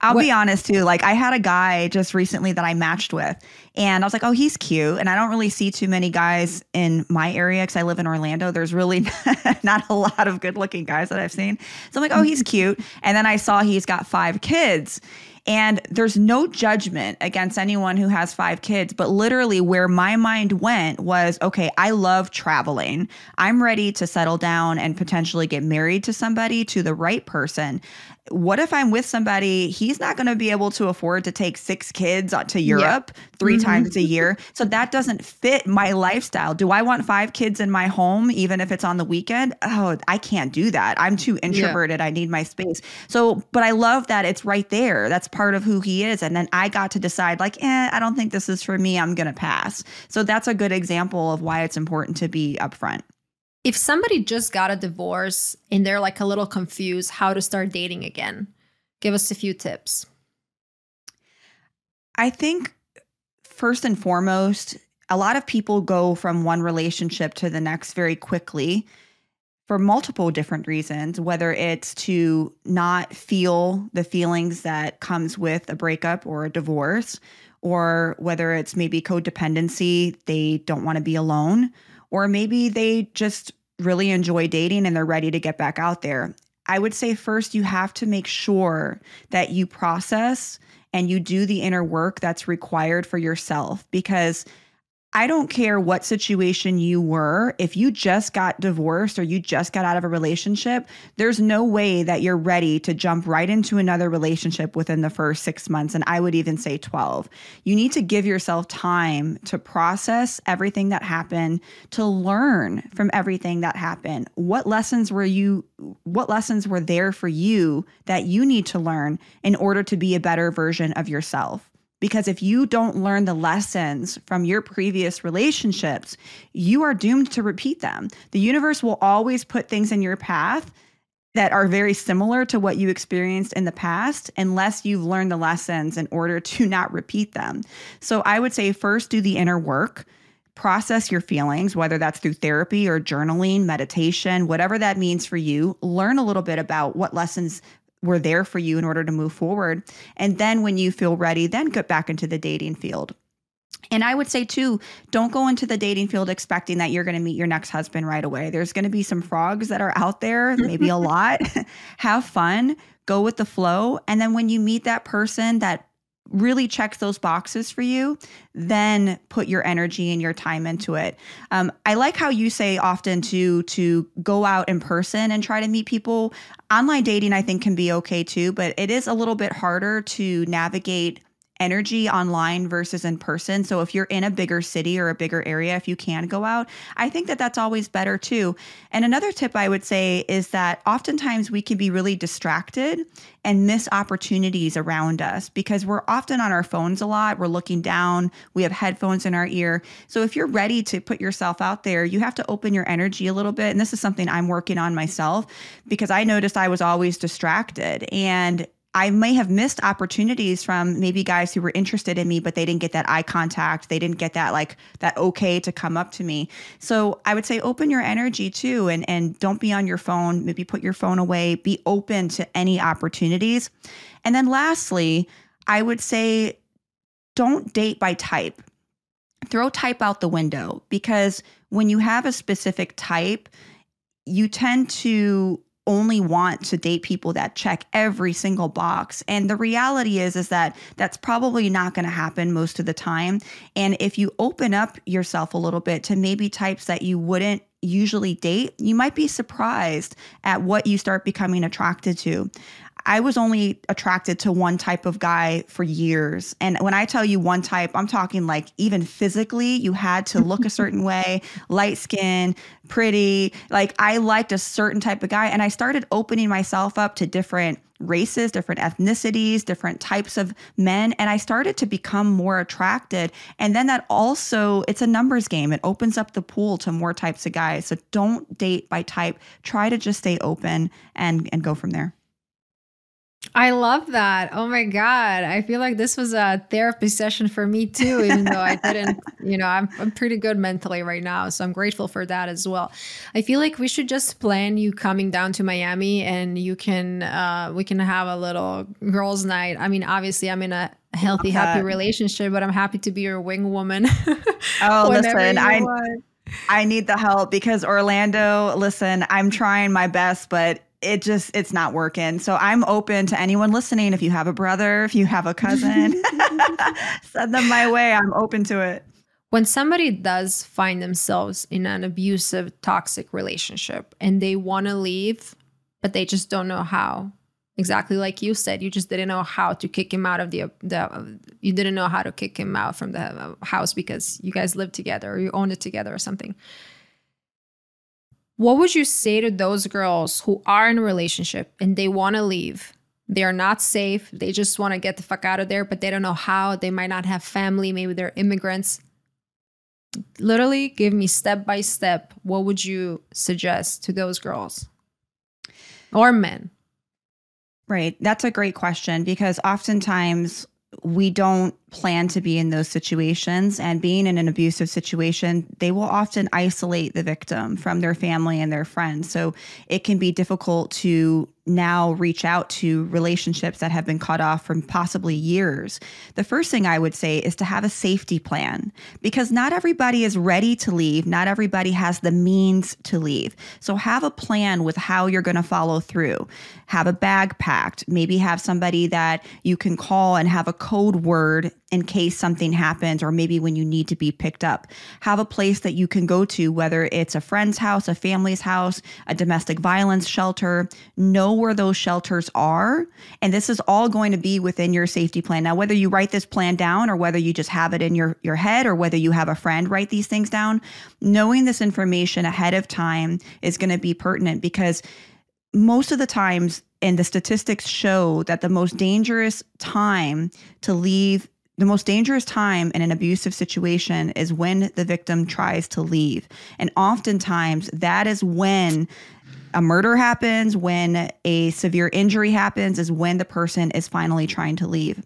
I'll what? be honest too. Like I had a guy just recently that I matched with, and I was like, "Oh, he's cute." And I don't really see too many guys in my area because I live in Orlando. There's really not a lot of good-looking guys that I've seen. So I'm like, "Oh, he's mm-hmm. cute." And then I saw he's got five kids, And there's no judgment against anyone who has five kids, but literally where my mind went was okay, I love traveling. I'm ready to settle down and potentially get married to somebody, to the right person what if I'm with somebody, he's not going to be able to afford to take six kids to Europe yeah. 3 mm-hmm. times a year? So that doesn't fit my lifestyle. Do I want five kids in my home, even if it's on the weekend? Oh, I can't do that. I'm too introverted. Yeah. I need my space. So, but I love that it's right there. That's part of who he is. And then I got to decide, like, eh, I don't think this is for me. I'm going to pass. So that's a good example of why it's important to be upfront if somebody just got a divorce and they're like a little confused how to start dating again, give us a few tips. I think first and foremost, a lot of people go from one relationship to the next very quickly for multiple different reasons whether it's to not feel the feelings that comes with a breakup or a divorce or whether it's maybe codependency they don't want to be alone or maybe they just really enjoy dating and they're ready to get back out there. I would say first, you have to make sure that you process and you do the inner work that's required for yourself because I don't care what situation you were. If you just got divorced or you just got out of a relationship, there's no way that you're ready to jump right into another relationship within the first six months. And I would even say 12. You need to give yourself time to process everything that happened, to learn from everything that happened. What lessons were you, what lessons were there for you that you need to learn in order to be a better version of yourself? Because if you don't learn the lessons from your previous relationships, you are doomed to repeat them. The universe will always put things in your path that are very similar to what you experienced in the past unless you've learned the lessons in order to not repeat them. So I would say first do the inner work process your feelings, whether that's through therapy or journaling, meditation, whatever that means for you. Learn a little bit about what lessons were there for you in order to move forward. And then when you feel ready, then get back into the dating field. And I would say too, don't go into the dating field expecting that you're going to meet your next husband right away. There's going to be some frogs that are out there, maybe a lot. Have fun, go with the flow. And then when you meet that person that really checks those boxes for you, then put your energy and your time into it. Um, I like how you say often to to go out in person and try to meet people. Online dating, I think, can be okay too, but it is a little bit harder to navigate energy online versus in person. So if you're in a bigger city or a bigger area, if you can go out, I think that that's always better too. And another tip I would say is that oftentimes we can be really distracted and miss opportunities around us because we're often on our phones a lot. We're looking down, we have headphones in our ear. So if you're ready to put yourself out there, you have to open your energy a little bit. And this is something I'm working on myself because I noticed I was always distracted. And I may have missed opportunities from maybe guys who were interested in me, but they didn't get that eye contact. They didn't get that like that okay to come up to me. So I would say open your energy too and and don't be on your phone. Maybe put your phone away. Be open to any opportunities. And then lastly, I would say don't date by type. Throw type out the window because when you have a specific type, you tend to only want to date people that check every single box. And the reality is is that that's probably not going to happen most of the time. And if you open up yourself a little bit to maybe types that you wouldn't usually date you might be surprised at what you start becoming attracted to I was only attracted to one type of guy for years. And when I tell you one type, I'm talking like even physically, you had to look a certain way, light skin, pretty. Like I liked a certain type of guy. And I started opening myself up to different races, different ethnicities, different types of men. And I started to become more attracted. And then that also, it's a numbers game. It opens up the pool to more types of guys. So don't date by type. Try to just stay open and, and go from there. I love that. Oh my God. I feel like this was a therapy session for me too, even though I didn't, you know, I'm, I'm pretty good mentally right now. So I'm grateful for that as well. I feel like we should just plan you coming down to Miami and you can, uh, we can have a little girls' night. I mean, obviously, I'm in a healthy, happy relationship, but I'm happy to be your wing woman. oh, listen, I. Want. I need the help because Orlando, listen, I'm trying my best, but it just it's not working. So I'm open to anyone listening. If you have a brother, if you have a cousin, send them my way. I'm open to it. When somebody does find themselves in an abusive, toxic relationship and they want to leave, but they just don't know how. Exactly like you said, you just didn't know how to kick him out of the the. You didn't know how to kick him out from the house because you guys lived together or you owned it together or something what would you say to those girls who are in a relationship and they want to leave? They are not safe. They just want to get the fuck out of there, but they don't know how. They might not have family. Maybe they're immigrants. Literally, give me step by step. What would you suggest to those girls or men? Right. That's a great question because oftentimes we don't plan to be in those situations and being in an abusive situation they will often isolate the victim from their family and their friends. So it can be difficult to now reach out to relationships that have been cut off from possibly years. The first thing i would say is to have a safety plan because not everybody is ready to leave. Not everybody has the means to leave. So have a plan with how you're going to follow through. Have a bag packed. Maybe have somebody that you can call and have a code word in case something happens or maybe when you need to be picked up. Have a place that you can go to, whether it's a friend's house, a family's house, a domestic violence shelter. Know where those shelters are. And this is all going to be within your safety plan. Now, whether you write this plan down or whether you just have it in your, your head or whether you have a friend write these things down, knowing this information ahead of time is going to be pertinent because most of the times and the statistics show that the most dangerous time to leave the most dangerous time in an abusive situation is when the victim tries to leave. And oftentimes, that is when a murder happens, when a severe injury happens, is when the person is finally trying to leave.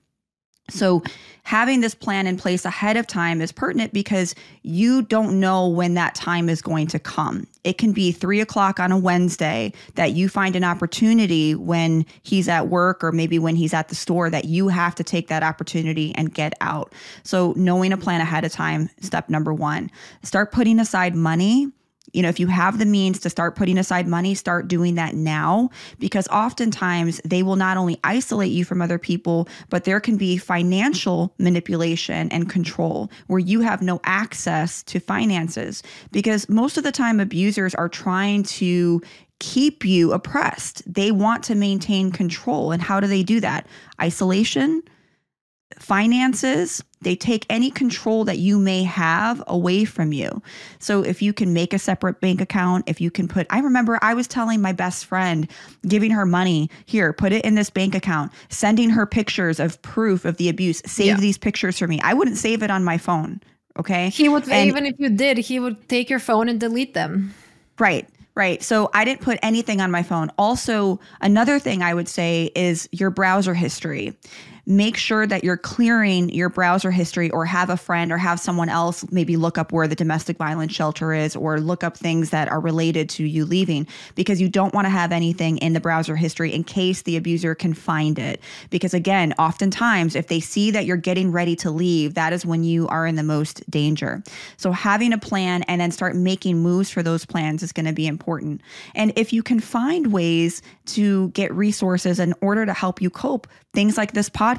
So, having this plan in place ahead of time is pertinent because you don't know when that time is going to come. It can be three o'clock on a Wednesday that you find an opportunity when he's at work or maybe when he's at the store that you have to take that opportunity and get out. So, knowing a plan ahead of time, step number one. Start putting aside money you know, if you have the means to start putting aside money, start doing that now because oftentimes they will not only isolate you from other people, but there can be financial manipulation and control where you have no access to finances because most of the time abusers are trying to keep you oppressed. They want to maintain control. And how do they do that? Isolation, finances, they take any control that you may have away from you. So if you can make a separate bank account, if you can put, I remember I was telling my best friend, giving her money, here, put it in this bank account, sending her pictures of proof of the abuse, save yeah. these pictures for me. I wouldn't save it on my phone. Okay. He would, and, even if you did, he would take your phone and delete them. Right. Right. So I didn't put anything on my phone. Also, another thing I would say is your browser history make sure that you're clearing your browser history or have a friend or have someone else maybe look up where the domestic violence shelter is or look up things that are related to you leaving because you don't want to have anything in the browser history in case the abuser can find it. Because again, oftentimes if they see that you're getting ready to leave, that is when you are in the most danger. So having a plan and then start making moves for those plans is going to be important. And if you can find ways to get resources in order to help you cope, things like this podcast,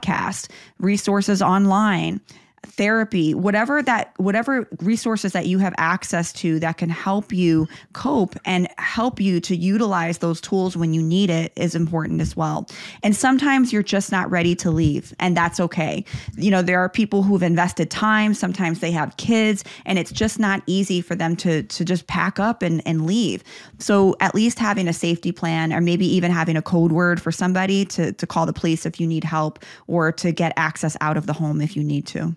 resources online, therapy, whatever that whatever resources that you have access to that can help you cope and help you to utilize those tools when you need it is important as well. And sometimes you're just not ready to leave and that's okay. You know, there are people who've invested time, sometimes they have kids and it's just not easy for them to to just pack up and and leave. So at least having a safety plan or maybe even having a code word for somebody to to call the police if you need help or to get access out of the home if you need to.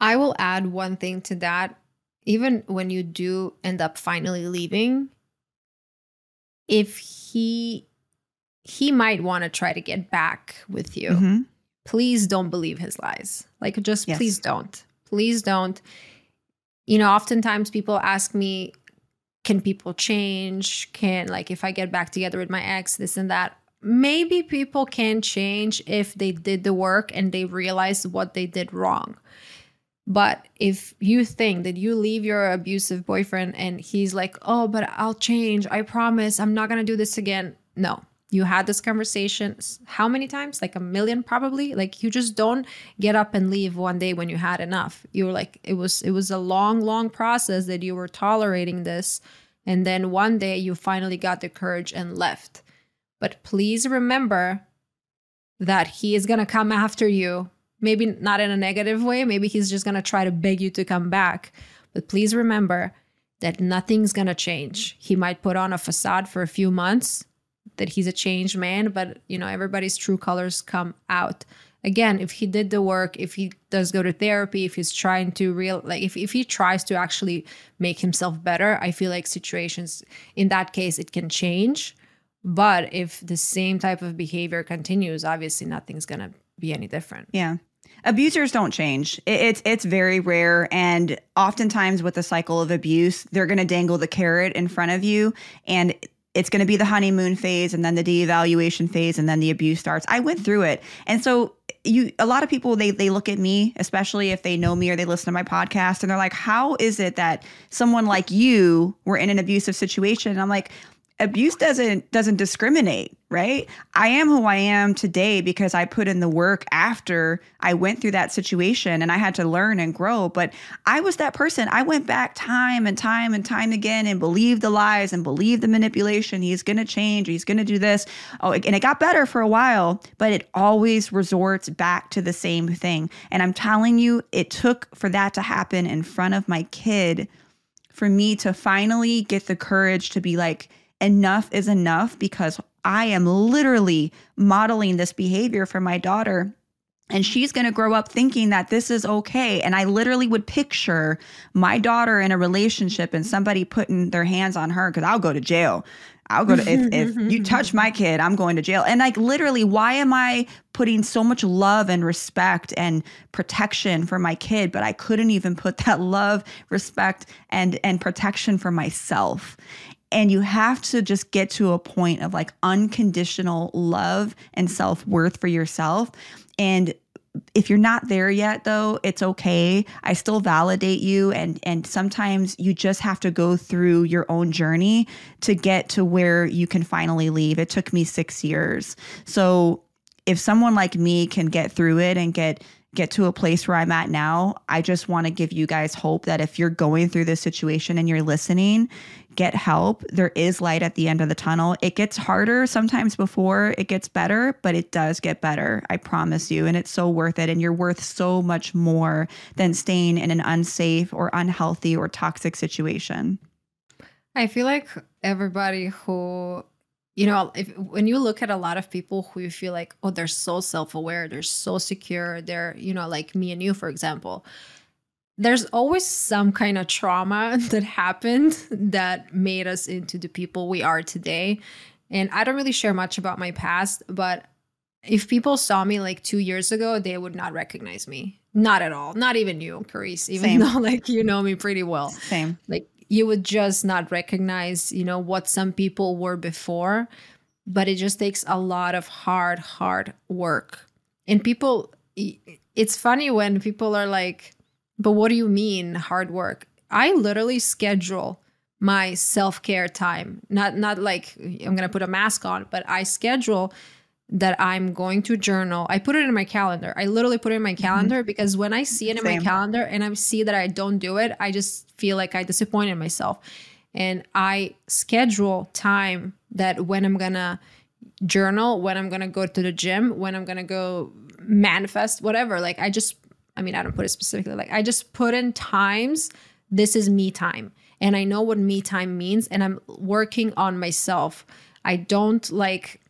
I will add one thing to that. Even when you do end up finally leaving, if he he might want to try to get back with you. Mm-hmm. Please don't believe his lies. Like just yes. please don't. Please don't. You know, oftentimes people ask me, can people change? Can like if I get back together with my ex, this and that. Maybe people can change if they did the work and they realize what they did wrong But if you think that you leave your abusive boyfriend and he's like, oh, but I'll change, I promise, I'm not going to do this again. No, you had this conversation how many times? Like a million, probably. Like you just don't get up and leave one day when you had enough. You were like, it was, it was a long, long process that you were tolerating this. And then one day you finally got the courage and left. But please remember that he is going to come after you maybe not in a negative way. Maybe he's just going to try to beg you to come back. But please remember that nothing's going to change. He might put on a facade for a few months that he's a changed man, but you know, everybody's true colors come out. Again, if he did the work, if he does go to therapy, if he's trying to real like if, if he tries to actually make himself better, I feel like situations in that case it can change. But if the same type of behavior continues, obviously nothing's gonna be any different. Yeah abusers don't change. It's it's very rare and oftentimes with the cycle of abuse they're going to dangle the carrot in front of you and it's going to be the honeymoon phase and then the de-evaluation phase and then the abuse starts. I went through it. And so you a lot of people they they look at me especially if they know me or they listen to my podcast and they're like how is it that someone like you were in an abusive situation? And i'm like abuse doesn't doesn't discriminate right? I am who i am today because i put in the work after i went through that situation and i had to learn and grow. But i was that person. I went back time and time and time again and believed the lies and believed the manipulation. He's going to change. He's going to do this. Oh and it got better for a while but it always resorts back to the same thing. And i'm telling you it took for that to happen in front of my kid for me to finally get the courage to be like enough is enough because I am literally modeling this behavior for my daughter. And she's going to grow up thinking that this is okay. And I literally would picture my daughter in a relationship and somebody putting their hands on her because I'll go to jail. I'll go to if, if you touch my kid, I'm going to jail. And like literally, why am I putting so much love and respect and protection for my kid, but I couldn't even put that love, respect, and and protection for myself and you have to just get to a point of like unconditional love and self-worth for yourself. And if you're not there yet though it's okay. I still validate you. And and sometimes you just have to go through your own journey to get to where you can finally leave. It took me 6 years. So if someone like me can get through it and get get to a place where I'm at now, I just want to give you guys hope that if you're going through this situation and you're listening, get help. There is light at the end of the tunnel. It gets harder sometimes before it gets better, but it does get better. I promise you. And it's so worth it. And you're worth so much more than staying in an unsafe or unhealthy or toxic situation. I feel like everybody who you know if when you look at a lot of people who you feel like oh they're so self-aware they're so secure they're you know like me and you for example there's always some kind of trauma that happened that made us into the people we are today. And I don't really share much about my past, but if people saw me like two years ago, they would not recognize me. Not at all. Not even you, Keresse, even Same. though like you know me pretty well. Same. Like you would just not recognize, you know, what some people were before. But it just takes a lot of hard, hard work. And people, it's funny when people are like, but what do you mean hard work? I literally schedule my self-care time. Not not like I'm going to put a mask on, but I schedule that I'm going to journal. I put it in my calendar. I literally put it in my mm-hmm. calendar mm-hmm. because when I see it in Same. my calendar and I see that I don't do it, I just feel like I disappointed myself. And I schedule time that when I'm going to journal, when I'm going to go to the gym, when I'm going to go manifest, whatever. Like I just I mean, I don't put it specifically like I just put in times. This is me time. And I know what me time means. And I'm working on myself. I don't like,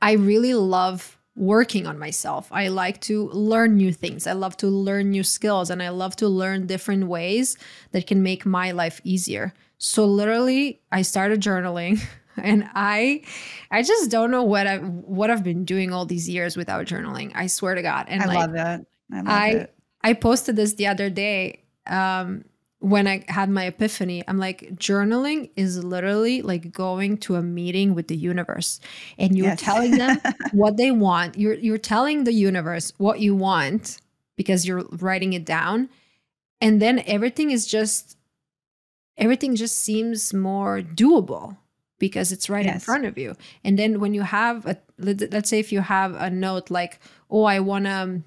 I really love working on myself. I like to learn new things. I love to learn new skills and I love to learn different ways that can make my life easier. So literally, I started journaling and I I just don't know what I what I've been doing all these years without journaling. I swear to God. And I like, love that. I I. I posted this the other day um, when I had my epiphany. I'm like, journaling is literally like going to a meeting with the universe, and you're yes. telling them what they want. You're you're telling the universe what you want because you're writing it down and then everything is just everything just seems more doable because it's right yes. in front of you and then when you have a let's say if you have a note like oh i want to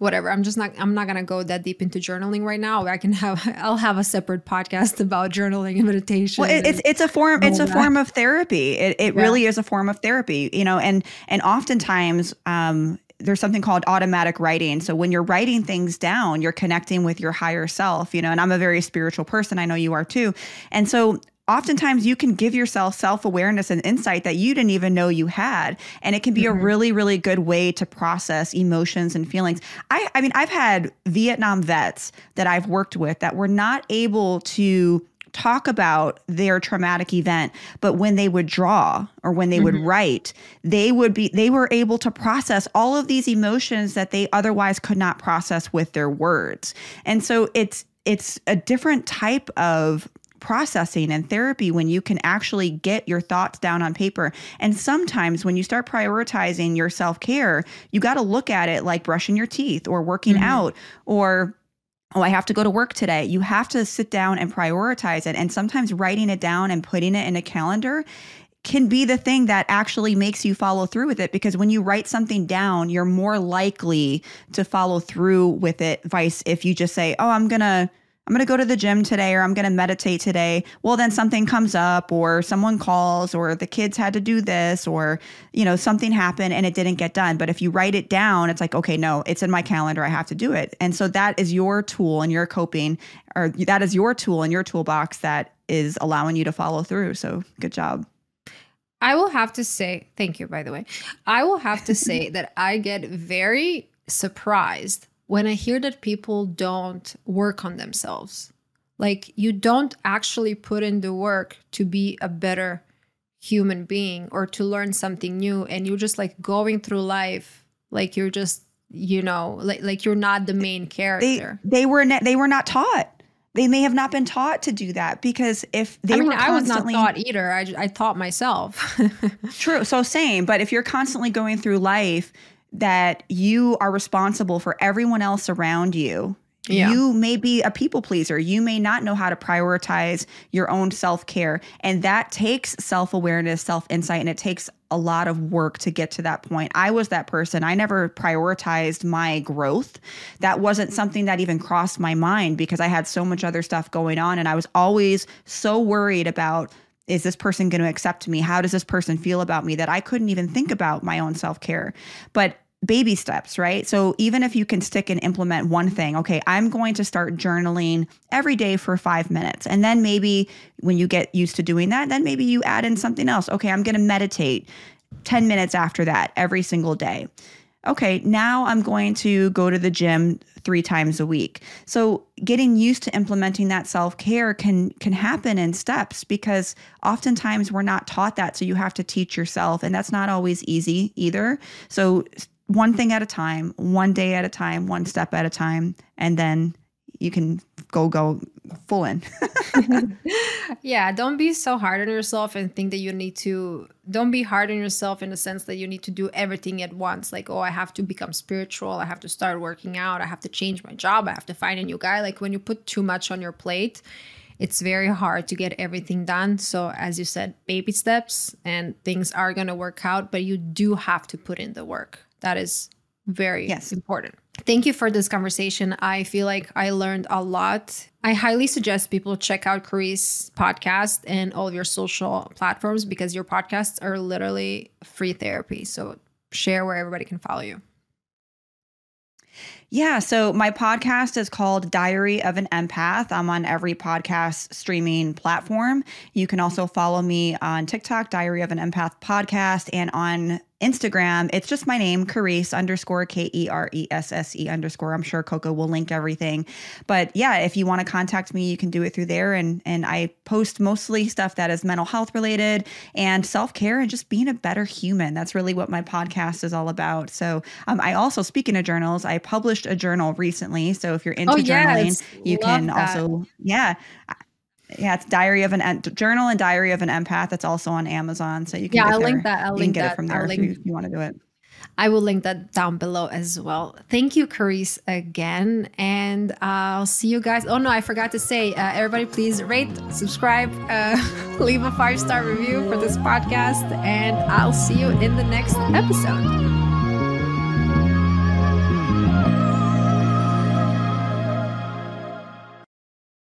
whatever i'm just not i'm not gonna go that deep into journaling right now i can have i'll have a separate podcast about journaling and meditation well it, it's it's a form it's a that. form of therapy it, it yeah. really is a form of therapy you know and and oftentimes um there's something called automatic writing. So when you're writing things down, you're connecting with your higher self, you know, and I'm a very spiritual person. I know you are too. And so oftentimes you can give yourself self-awareness and insight that you didn't even know you had and it can be mm-hmm. a really really good way to process emotions and feelings i i mean i've had vietnam vets that i've worked with that were not able to talk about their traumatic event but when they would draw or when they mm-hmm. would write they would be they were able to process all of these emotions that they otherwise could not process with their words and so it's it's a different type of processing and therapy when you can actually get your thoughts down on paper. And sometimes when you start prioritizing your self care, you got to look at it like brushing your teeth or working mm-hmm. out or oh, I have to go to work today. You have to sit down and prioritize it. And sometimes writing it down and putting it in a calendar can be the thing that actually makes you follow through with it because when you write something down, you're more likely to follow through with it. Vice if you just say, oh, I'm going to I'm going to go to the gym today or I'm going to meditate today. Well, then something comes up or someone calls or the kids had to do this or, you know, something happened and it didn't get done. But if you write it down, it's like, okay, no, it's in my calendar. I have to do it. And so that is your tool and your coping or that is your tool in your toolbox that is allowing you to follow through. So good job. I will have to say, thank you, by the way. I will have to say that I get very surprised when I hear that people don't work on themselves. Like you don't actually put in the work to be a better human being or to learn something new and you're just like going through life like you're just you know like like you're not the main character. They, they were ne- they were not taught they may have not been taught to do that because if they I mean, were I was not taught either. I, I taught myself. true. So same. But if you're constantly going through life that you are responsible for everyone else around you. Yeah. You may be a people pleaser. You may not know how to prioritize your own self care. And that takes self awareness, self insight, and it takes a lot of work to get to that point. I was that person. I never prioritized my growth. That wasn't something that even crossed my mind because I had so much other stuff going on. And I was always so worried about is this person going to accept me? How does this person feel about me that I couldn't even think about my own self care? But baby steps, right? So even if you can stick and implement one thing, okay, I'm going to start journaling every day for five minutes. And then maybe when you get used to doing that, then maybe you add in something else. Okay, I'm going to meditate 10 minutes after that every single day okay, now I'm going to go to the gym three times a week. So getting used to implementing that self-care can can happen in steps because oftentimes we're not taught that. So you have to teach yourself. And that's not always easy either. So one thing at a time, one day at a time, one step at a time, and then you can go go full in. yeah, don't be so hard on yourself and think that you need to don't be hard on yourself in the sense that you need to do everything at once. Like, oh, I have to become spiritual, I have to start working out, I have to change my job, I have to find a new guy. Like when you put too much on your plate, it's very hard to get everything done. So, as you said, baby steps and things are going to work out, but you do have to put in the work. That is very yes. important. Thank you for this conversation. I feel like I learned a lot. I highly suggest people check out Keresse podcast and all of your social platforms because your podcasts are literally free therapy. So share where everybody can follow you. Yeah. So my podcast is called Diary of an Empath. I'm on every podcast streaming platform. You can also follow me on TikTok, Diary of an Empath podcast, and on Instagram, it's just my name, Keresse underscore K E R E S S E underscore. I'm sure Koko will link everything. But yeah, if you want to contact me, you can do it through there. And and I post mostly stuff that is mental health related and self care and just being a better human. That's really what my podcast is all about. So um, I also, speaking of journals, I published a journal recently. So if you're into oh, yes. journaling, you Love can that. also, yeah. Yeah, it's Diary of an en- Journal and Diary of an Empath. That's also on Amazon, so you can yeah. I'll link that. I'll you link can get that. it from there I'll if you, you want to do it. I will link that down below as well. Thank you, Keresse, again. And uh, I'll see you guys. Oh, no, I forgot to say, uh, everybody, please rate, subscribe, uh, leave a five star review for this podcast. And I'll see you in the next episode.